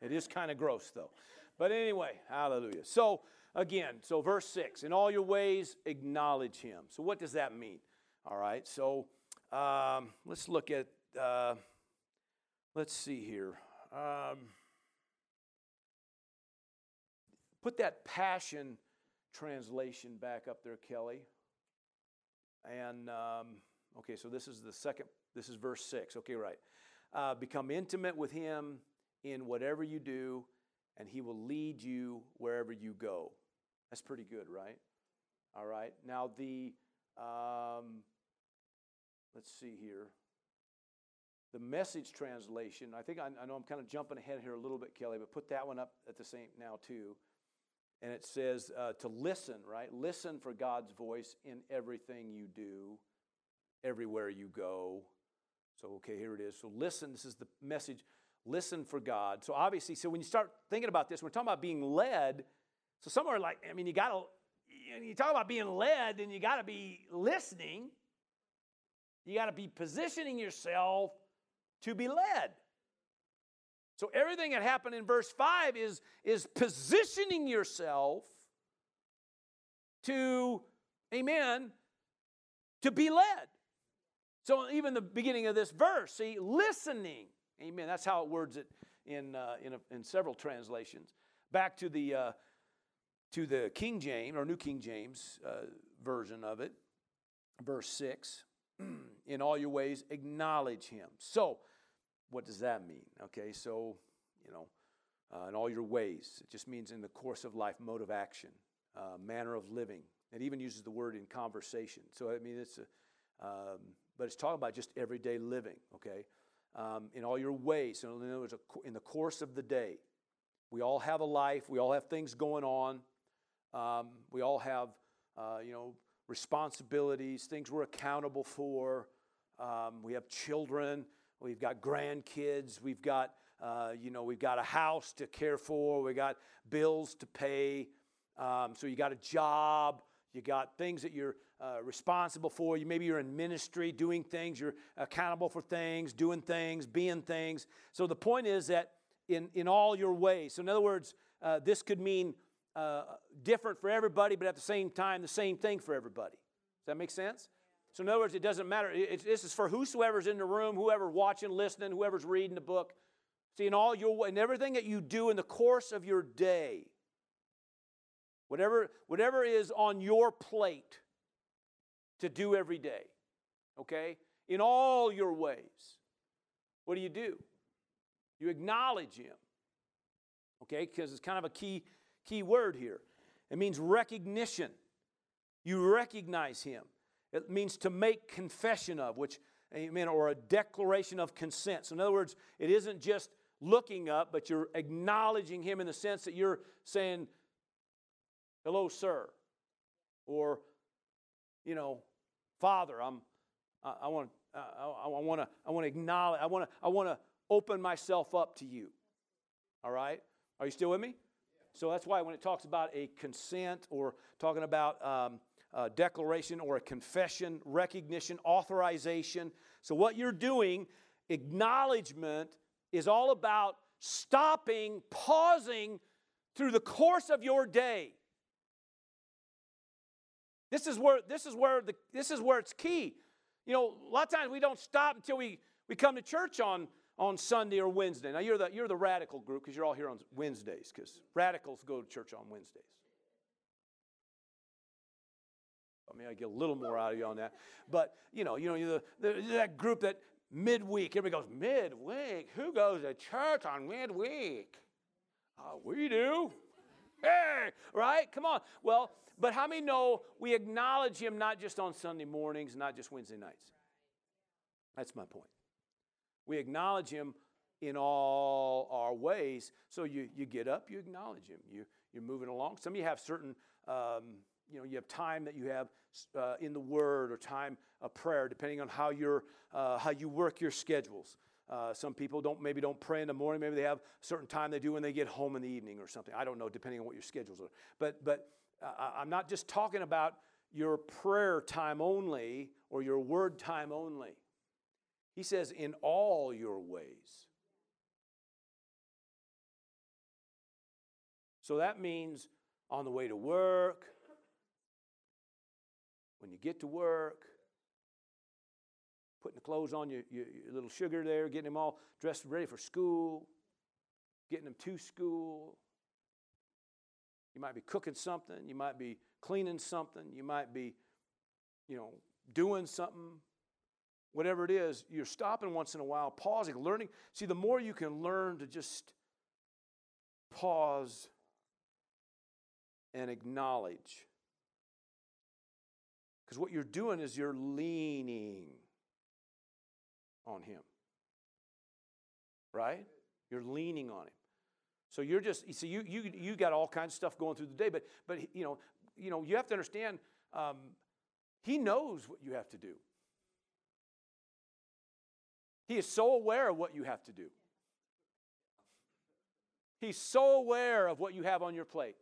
It is kind of gross, though. But anyway, hallelujah. So, again, so verse 6 In all your ways, acknowledge him. So, what does that mean? All right, so um, let's look at, uh, let's see here. Um, put that passion translation back up there, Kelly. And, um, okay, so this is the second this is verse 6. Okay, right. Uh, become intimate with him in whatever you do, and he will lead you wherever you go. That's pretty good, right? All right. Now, the, um, let's see here. The message translation, I think I, I know I'm kind of jumping ahead here a little bit, Kelly, but put that one up at the same now, too. And it says uh, to listen, right? Listen for God's voice in everything you do, everywhere you go. So, okay, here it is. So, listen, this is the message listen for God. So, obviously, so when you start thinking about this, we're talking about being led. So, somewhere like, I mean, you got to, you talk about being led, then you got to be listening. You got to be positioning yourself to be led. So, everything that happened in verse 5 is, is positioning yourself to, amen, to be led. So even the beginning of this verse, see, listening. Amen. That's how it words it in, uh, in, a, in several translations. Back to the, uh, to the King James, or New King James uh, version of it, verse 6. in all your ways, acknowledge him. So, what does that mean? Okay, so, you know, uh, in all your ways, it just means in the course of life, mode of action, uh, manner of living. It even uses the word in conversation. So, I mean, it's a, um, but it's talking about just everyday living, okay? Um, in all your ways. In, words, in the course of the day, we all have a life, we all have things going on, um, we all have, uh, you know, responsibilities, things we're accountable for. Um, we have children, we've got grandkids, we've got, uh, you know, we've got a house to care for, we got bills to pay. Um, so you got a job, you got things that you're uh, responsible for. You maybe you're in ministry, doing things. You're accountable for things, doing things, being things. So the point is that in in all your ways. So in other words, uh, this could mean uh, different for everybody, but at the same time, the same thing for everybody. Does that make sense? So in other words, it doesn't matter. It, this is for whosoever's in the room, whoever watching, listening, whoever's reading the book. See, in all your and everything that you do in the course of your day, whatever whatever is on your plate to do every day. Okay, in all your ways, what do you do? You acknowledge Him. Okay, because it's kind of a key key word here. It means recognition. You recognize Him. It means to make confession of, which, amen, or a declaration of consent. So, in other words, it isn't just looking up, but you're acknowledging Him in the sense that you're saying, hello, sir. Or, you know, Father, I'm, I, I want, I, I want to, I want to acknowledge, I want to, I want to open myself up to you. All right? Are you still with me? So that's why when it talks about a consent or talking about um, a declaration or a confession, recognition, authorization. So, what you're doing, acknowledgement, is all about stopping, pausing through the course of your day. This is where this is where the this is where it's key. You know, a lot of times we don't stop until we, we come to church on, on Sunday or Wednesday. Now you're the you're the radical group because you're all here on Wednesdays, because radicals go to church on Wednesdays. I mean, I get a little more out of you on that. But, you know, you know, the, the, that group that midweek, everybody goes, midweek? Who goes to church on midweek? Uh, we do. Hey, right? Come on. Well, but how many know we acknowledge him not just on Sunday mornings, not just Wednesday nights? That's my point. We acknowledge him in all our ways. So you, you get up, you acknowledge him. You, you're moving along. Some of you have certain um, you know, you have time that you have uh, in the Word or time of prayer, depending on how, you uh, how you work your schedules. Uh, some people don't maybe don't pray in the morning. Maybe they have a certain time they do when they get home in the evening or something. I don't know, depending on what your schedules are. But but uh, I'm not just talking about your prayer time only or your word time only. He says, in all your ways. So that means on the way to work, when you get to work, putting the clothes on, your, your, your little sugar there, getting them all dressed ready for school, getting them to school. You might be cooking something, you might be cleaning something, you might be, you know, doing something. Whatever it is, you're stopping once in a while, pausing, learning. See, the more you can learn to just pause and acknowledge because what you're doing is you're leaning on Him. Right? You're leaning on Him. So you're just, you see, you, you, you got all kinds of stuff going through the day, but, but you, know, you know, you have to understand, um, He knows what you have to do. He is so aware of what you have to do. He's so aware of what you have on your plate.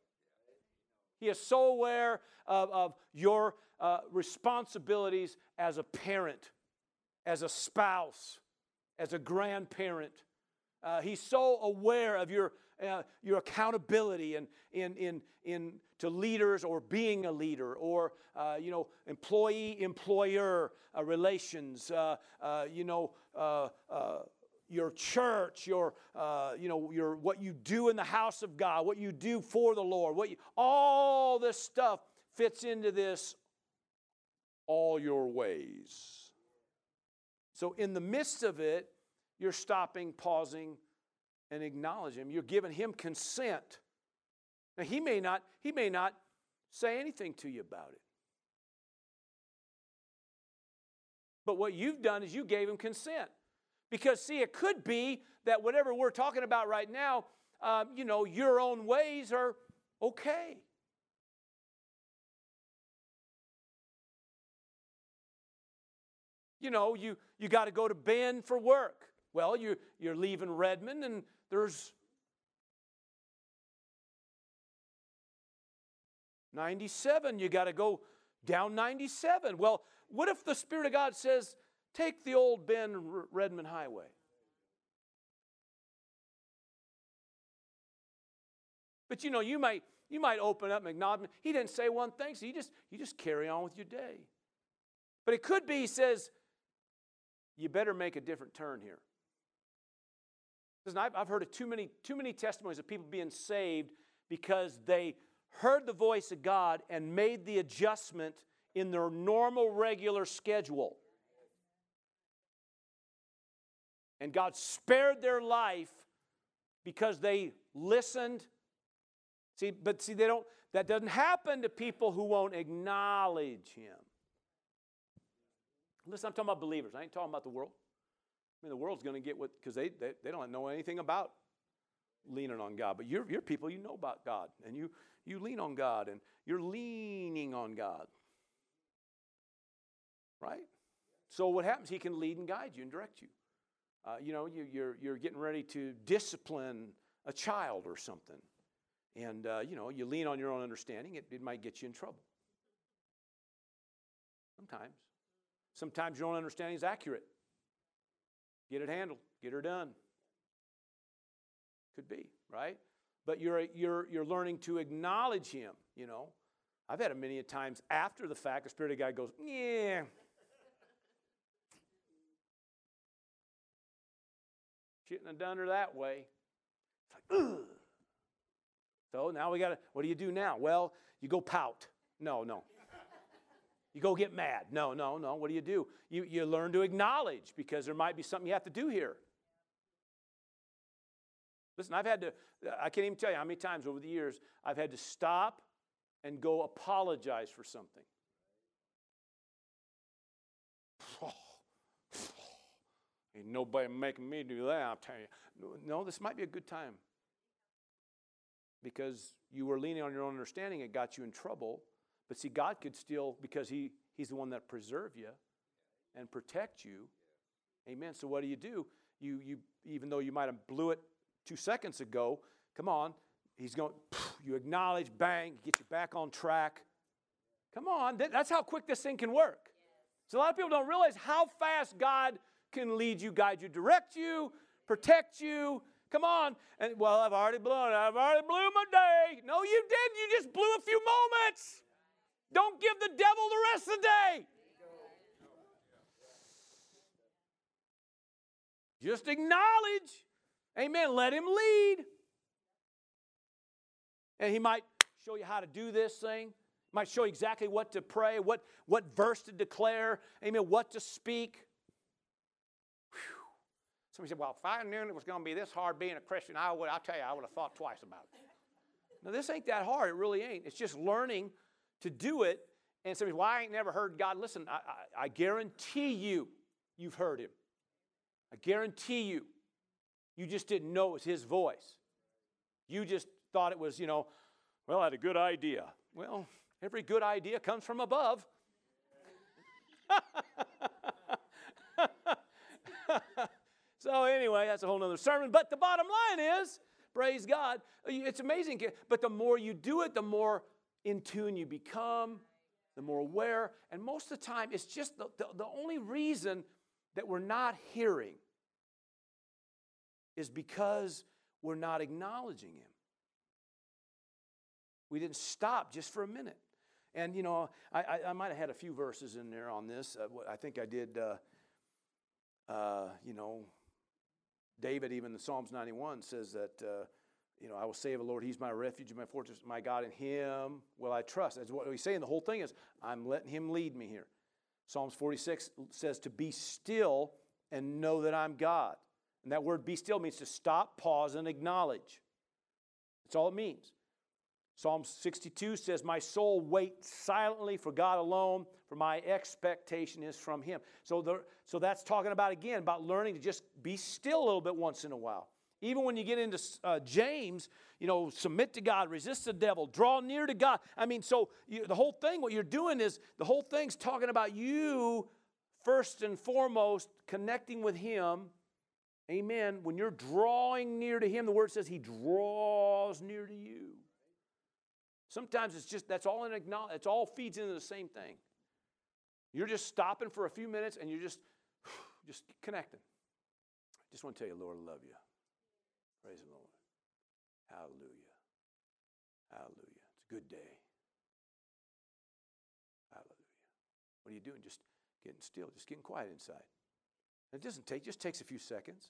He is so aware of, of your uh, responsibilities as a parent, as a spouse, as a grandparent. Uh, he's so aware of your, uh, your accountability in, in, in, in, to leaders or being a leader or, uh, you know, employee-employer uh, relations, uh, you know, your church, your, uh, you know, your, what you do in the house of God, what you do for the Lord, what you, all this stuff fits into this all your ways. So, in the midst of it, you're stopping, pausing, and acknowledging him. You're giving him consent. Now, he may not, he may not say anything to you about it. But what you've done is you gave him consent. Because, see, it could be that whatever we're talking about right now, um, you know, your own ways are okay. You know, you, you got to go to Bend for work. Well, you're, you're leaving Redmond and there's 97. You got to go down 97. Well, what if the Spirit of God says, take the old Bend Redmond Highway? But you know, you might you might open up acknowledge. He didn't say one thing, so you just you just carry on with your day. But it could be he says, you better make a different turn here. Listen, I've, heard of too many too many testimonies of people being saved because they heard the voice of God and made the adjustment in their normal, regular schedule. And God spared their life because they listened. See, but see, they don't, that doesn't happen to people who won't acknowledge Him. Listen, I'm talking about believers. I ain't talking about the world. I mean, the world's going to get what, because they, they, they don't know anything about leaning on God. But you're, you're people, you know about God. And you, you lean on God and you're leaning on God. Right? So what happens? He can lead and guide you and direct you. Uh, you know, you, you're, you're getting ready to discipline a child or something. And, uh, you know, you lean on your own understanding, it, it might get you in trouble. Sometimes. Sometimes your own understanding is accurate. Get it handled, get her done. Could be, right? but you're, you're, you're learning to acknowledge Him, you know. I've had it many a times after the fact, the Spirit of God goes, yeah. Shouldn't have done her that way. Like. So now we got to, what do you do now? Well, you go pout. No, no. You go get mad. No, no, no. What do you do? You, you learn to acknowledge because there might be something you have to do here. Listen, I've had to, I can't even tell you how many times over the years I've had to stop and go apologize for something. Ain't nobody making me do that, I'll tell you. No, this might be a good time. Because you were leaning on your own understanding, it got you in trouble. But see, God could still, because he, He's the one that preserve you and protect you. Amen. So what do you do? You, you, even though you might have blew it two seconds ago. Come on. He's going, you acknowledge, bang, get you back on track. Come on. That's how quick this thing can work. So a lot of people don't realize how fast God can lead you, guide you, direct you, protect you. Come on. And well, I've already blown it. I've already blew my day. No, you didn't. You just blew a few moments. Don't give the devil the rest of the day. Just acknowledge Amen. Let him lead. And he might show you how to do this thing. Might show you exactly what to pray, what, what verse to declare, amen, what to speak. Somebody said, Well, if I knew it was going to be this hard being a Christian, I would, I'll tell you, I would have thought twice about it. Now, this ain't that hard. It really ain't. It's just learning to do it. And somebody, well, I ain't never heard God. Listen, I, I, I guarantee you, you've heard him. I guarantee you. You just didn't know it was his voice. You just thought it was, you know, well, I had a good idea. Well, every good idea comes from above. so, anyway, that's a whole other sermon. But the bottom line is, praise God, it's amazing. But the more you do it, the more in tune you become, the more aware. And most of the time, it's just the, the, the only reason that we're not hearing is because we're not acknowledging Him. We didn't stop just for a minute. And, you know, I, I, I might have had a few verses in there on this. Uh, I think I did, uh, uh, you know, David, even in Psalms 91, says that, uh, you know, I will say of the Lord, He's my refuge and my fortress, my God, in Him will I trust. That's what he's saying. The whole thing is, I'm letting Him lead me here. Psalms 46 says to be still and know that I'm God. And that word be still means to stop, pause, and acknowledge. That's all it means. Psalm 62 says, My soul waits silently for God alone, for my expectation is from Him. So, the, so that's talking about, again, about learning to just be still a little bit once in a while. Even when you get into uh, James, you know, submit to God, resist the devil, draw near to God. I mean, so you, the whole thing, what you're doing is the whole thing's talking about you first and foremost connecting with Him Amen. When you're drawing near to Him, the Word says He draws near to you. Sometimes it's just that's all in acknowledge, it's all feeds into the same thing. You're just stopping for a few minutes and you're just just connecting. I just want to tell you, Lord, I love you. Praise the Lord. Hallelujah. Hallelujah. It's a good day. Hallelujah. What are you doing? Just getting still, just getting quiet inside. It doesn't take, just takes a few seconds.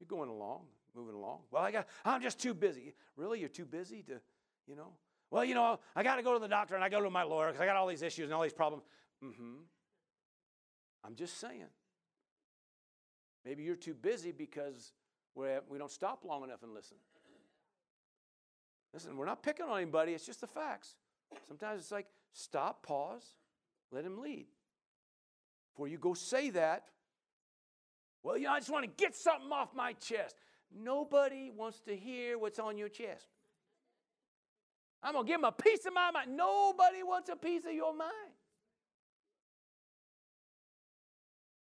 You're going along, moving along. Well, I got, I'm just too busy. Really? You're too busy to, you know? Well, you know, I got to go to the doctor and I go to my lawyer because I got all these issues and all these problems. Mm-hmm. I'm just saying. Maybe you're too busy because we're, we don't stop long enough and listen. Listen, we're not picking on anybody, it's just the facts. Sometimes it's like, stop, pause, let him lead. Before you go say that, well, you know, I just want to get something off my chest. Nobody wants to hear what's on your chest. I'm going to give them a piece of my mind. Nobody wants a piece of your mind.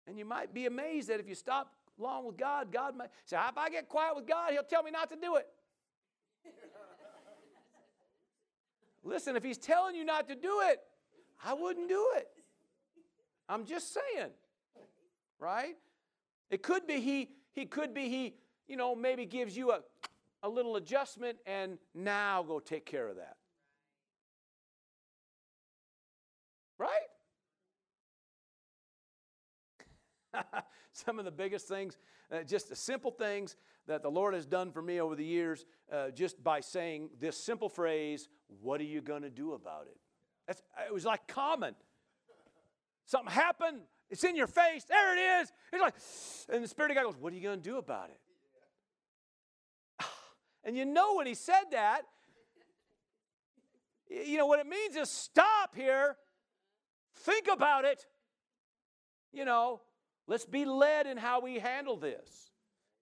And you might be amazed that if you stop long with God, God might say, if I get quiet with God, He'll tell me not to do it. Listen, if He's telling you not to do it, I wouldn't do it. I'm just saying. Right? It could be He, He could be He, you know, maybe gives you a, a little adjustment and now go take care of that. Right? Some of the biggest things, uh, just the simple things that the Lord has done for me over the years, uh, just by saying this simple phrase, What are you going to do about it? That's, it was like common. Something happened, it's in your face, there it is. It's like, and the Spirit of God goes, What are you going to do about it? And you know when He said that, you know what it means is stop here, think about it. You know, Let's be led in how we handle this.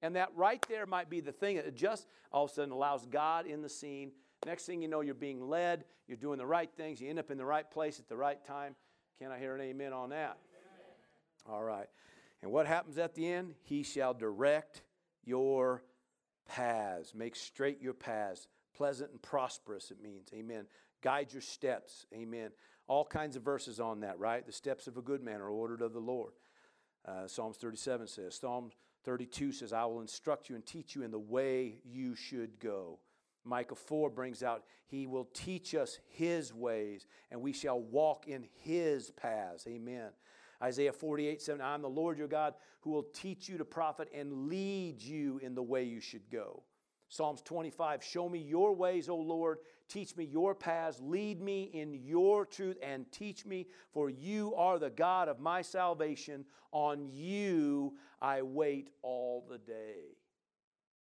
And that right there might be the thing that just all of a sudden allows God in the scene. Next thing you know, you're being led, you're doing the right things, you end up in the right place at the right time. Can I hear an amen on that? All right. And what happens at the end? He shall direct your paths, make straight your paths. Pleasant and prosperous, it means. Amen. Guide your steps. Amen. All kinds of verses on that, right? The steps of a good man are ordered of the Lord. Uh, Psalms 37 says. Psalm 32 says, I will instruct you and teach you in the way you should go. Micah 4 brings out, He will teach us His ways, and we shall walk in His paths. Amen. Isaiah 48 7, I'm the Lord your God who will teach you to profit and lead you in the way you should go. Psalms 25, show me your ways, O Lord. Teach me your paths. Lead me in your truth and teach me, for you are the God of my salvation. On you I wait all the day.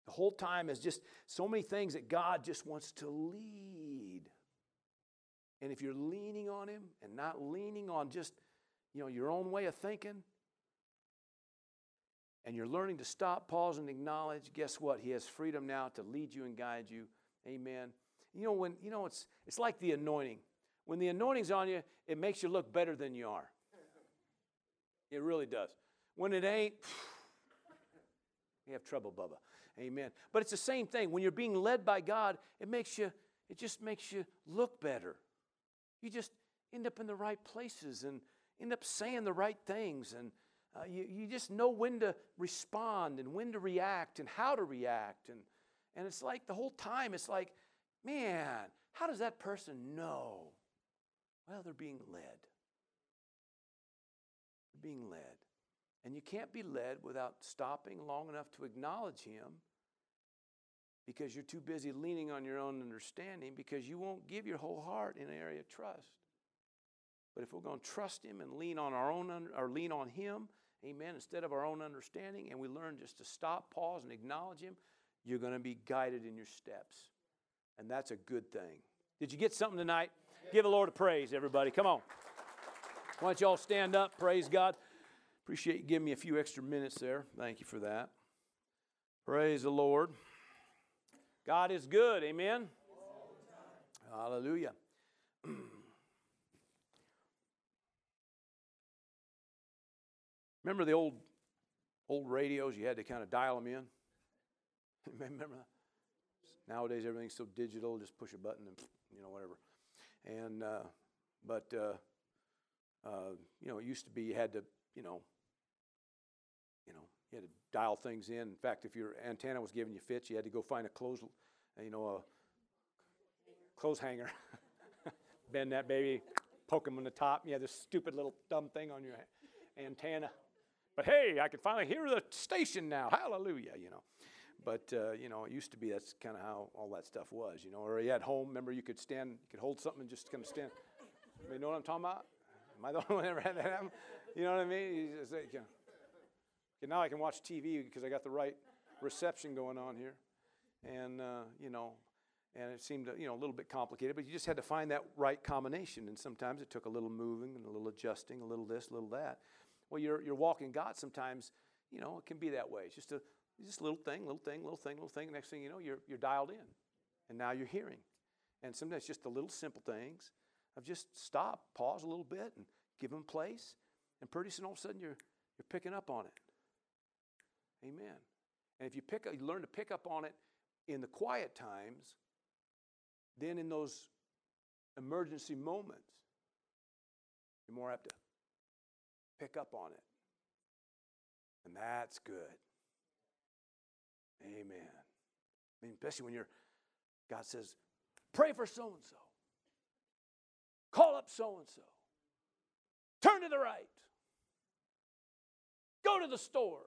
The whole time is just so many things that God just wants to lead. And if you're leaning on Him and not leaning on just, you know, your own way of thinking, and you're learning to stop, pause, and acknowledge, guess what? He has freedom now to lead you and guide you. Amen. You know, when you know it's it's like the anointing. When the anointing's on you, it makes you look better than you are. It really does. When it ain't, you have trouble, Bubba. Amen. But it's the same thing. When you're being led by God, it makes you, it just makes you look better. You just end up in the right places and end up saying the right things and uh, you, you just know when to respond and when to react and how to react. And, and it's like the whole time, it's like, man, how does that person know? Well, they're being led. They're being led. And you can't be led without stopping long enough to acknowledge Him because you're too busy leaning on your own understanding because you won't give your whole heart in an area of trust. But if we're going to trust Him and lean on our own or lean on Him, amen, instead of our own understanding, and we learn just to stop, pause, and acknowledge Him, you're going to be guided in your steps. And that's a good thing. Did you get something tonight? Give the Lord a praise, everybody. Come on. Why don't you all stand up? Praise God. Appreciate you giving me a few extra minutes there. Thank you for that. Praise the Lord. God is good. Amen. Hallelujah. Remember the old old radios, you had to kind of dial them in. Remember that? Nowadays, everything's so digital. Just push a button and you know whatever. And uh, but uh, uh, you know, it used to be you had to you know you know you had to dial things in. In fact, if your antenna was giving you fits, you had to go find a clothes you know a clothes hanger, bend that baby, poke them on the top. You had this stupid little dumb thing on your antenna. But hey, I can finally hear the station now. Hallelujah, you know. But uh, you know, it used to be that's kind of how all that stuff was, you know. Or had home, remember you could stand, you could hold something and just kind of stand. You know what I'm talking about? Am I the only one that ever had that happen? You know what I mean? You just, you know. okay, now I can watch TV because I got the right reception going on here, and uh, you know, and it seemed you know a little bit complicated, but you just had to find that right combination, and sometimes it took a little moving and a little adjusting, a little this, a little that. Well, you're you're walking God. Sometimes you know it can be that way. It's just a just little thing, little thing, little thing, little thing. Next thing you know, you're, you're dialed in. And now you're hearing. And sometimes just the little simple things of just stop, pause a little bit, and give them place. And pretty soon, all of a sudden, you're, you're picking up on it. Amen. And if you, pick, you learn to pick up on it in the quiet times, then in those emergency moments, you're more apt to pick up on it. And that's good. Amen. I mean, especially when you're, God says, pray for so and so, call up so and so, turn to the right, go to the store,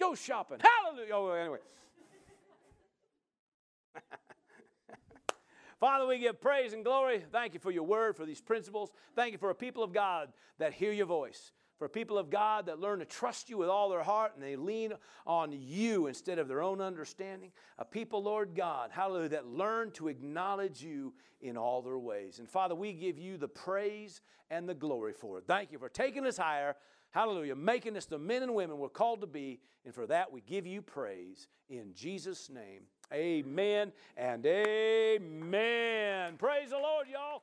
go shopping. Hallelujah. Oh, anyway. Father, we give praise and glory. Thank you for your word, for these principles. Thank you for a people of God that hear your voice for people of God that learn to trust you with all their heart and they lean on you instead of their own understanding. A people, Lord God, hallelujah, that learn to acknowledge you in all their ways. And Father, we give you the praise and the glory for it. Thank you for taking us higher. Hallelujah, making us the men and women we're called to be. And for that, we give you praise in Jesus' name. Amen and amen. Praise the Lord, y'all.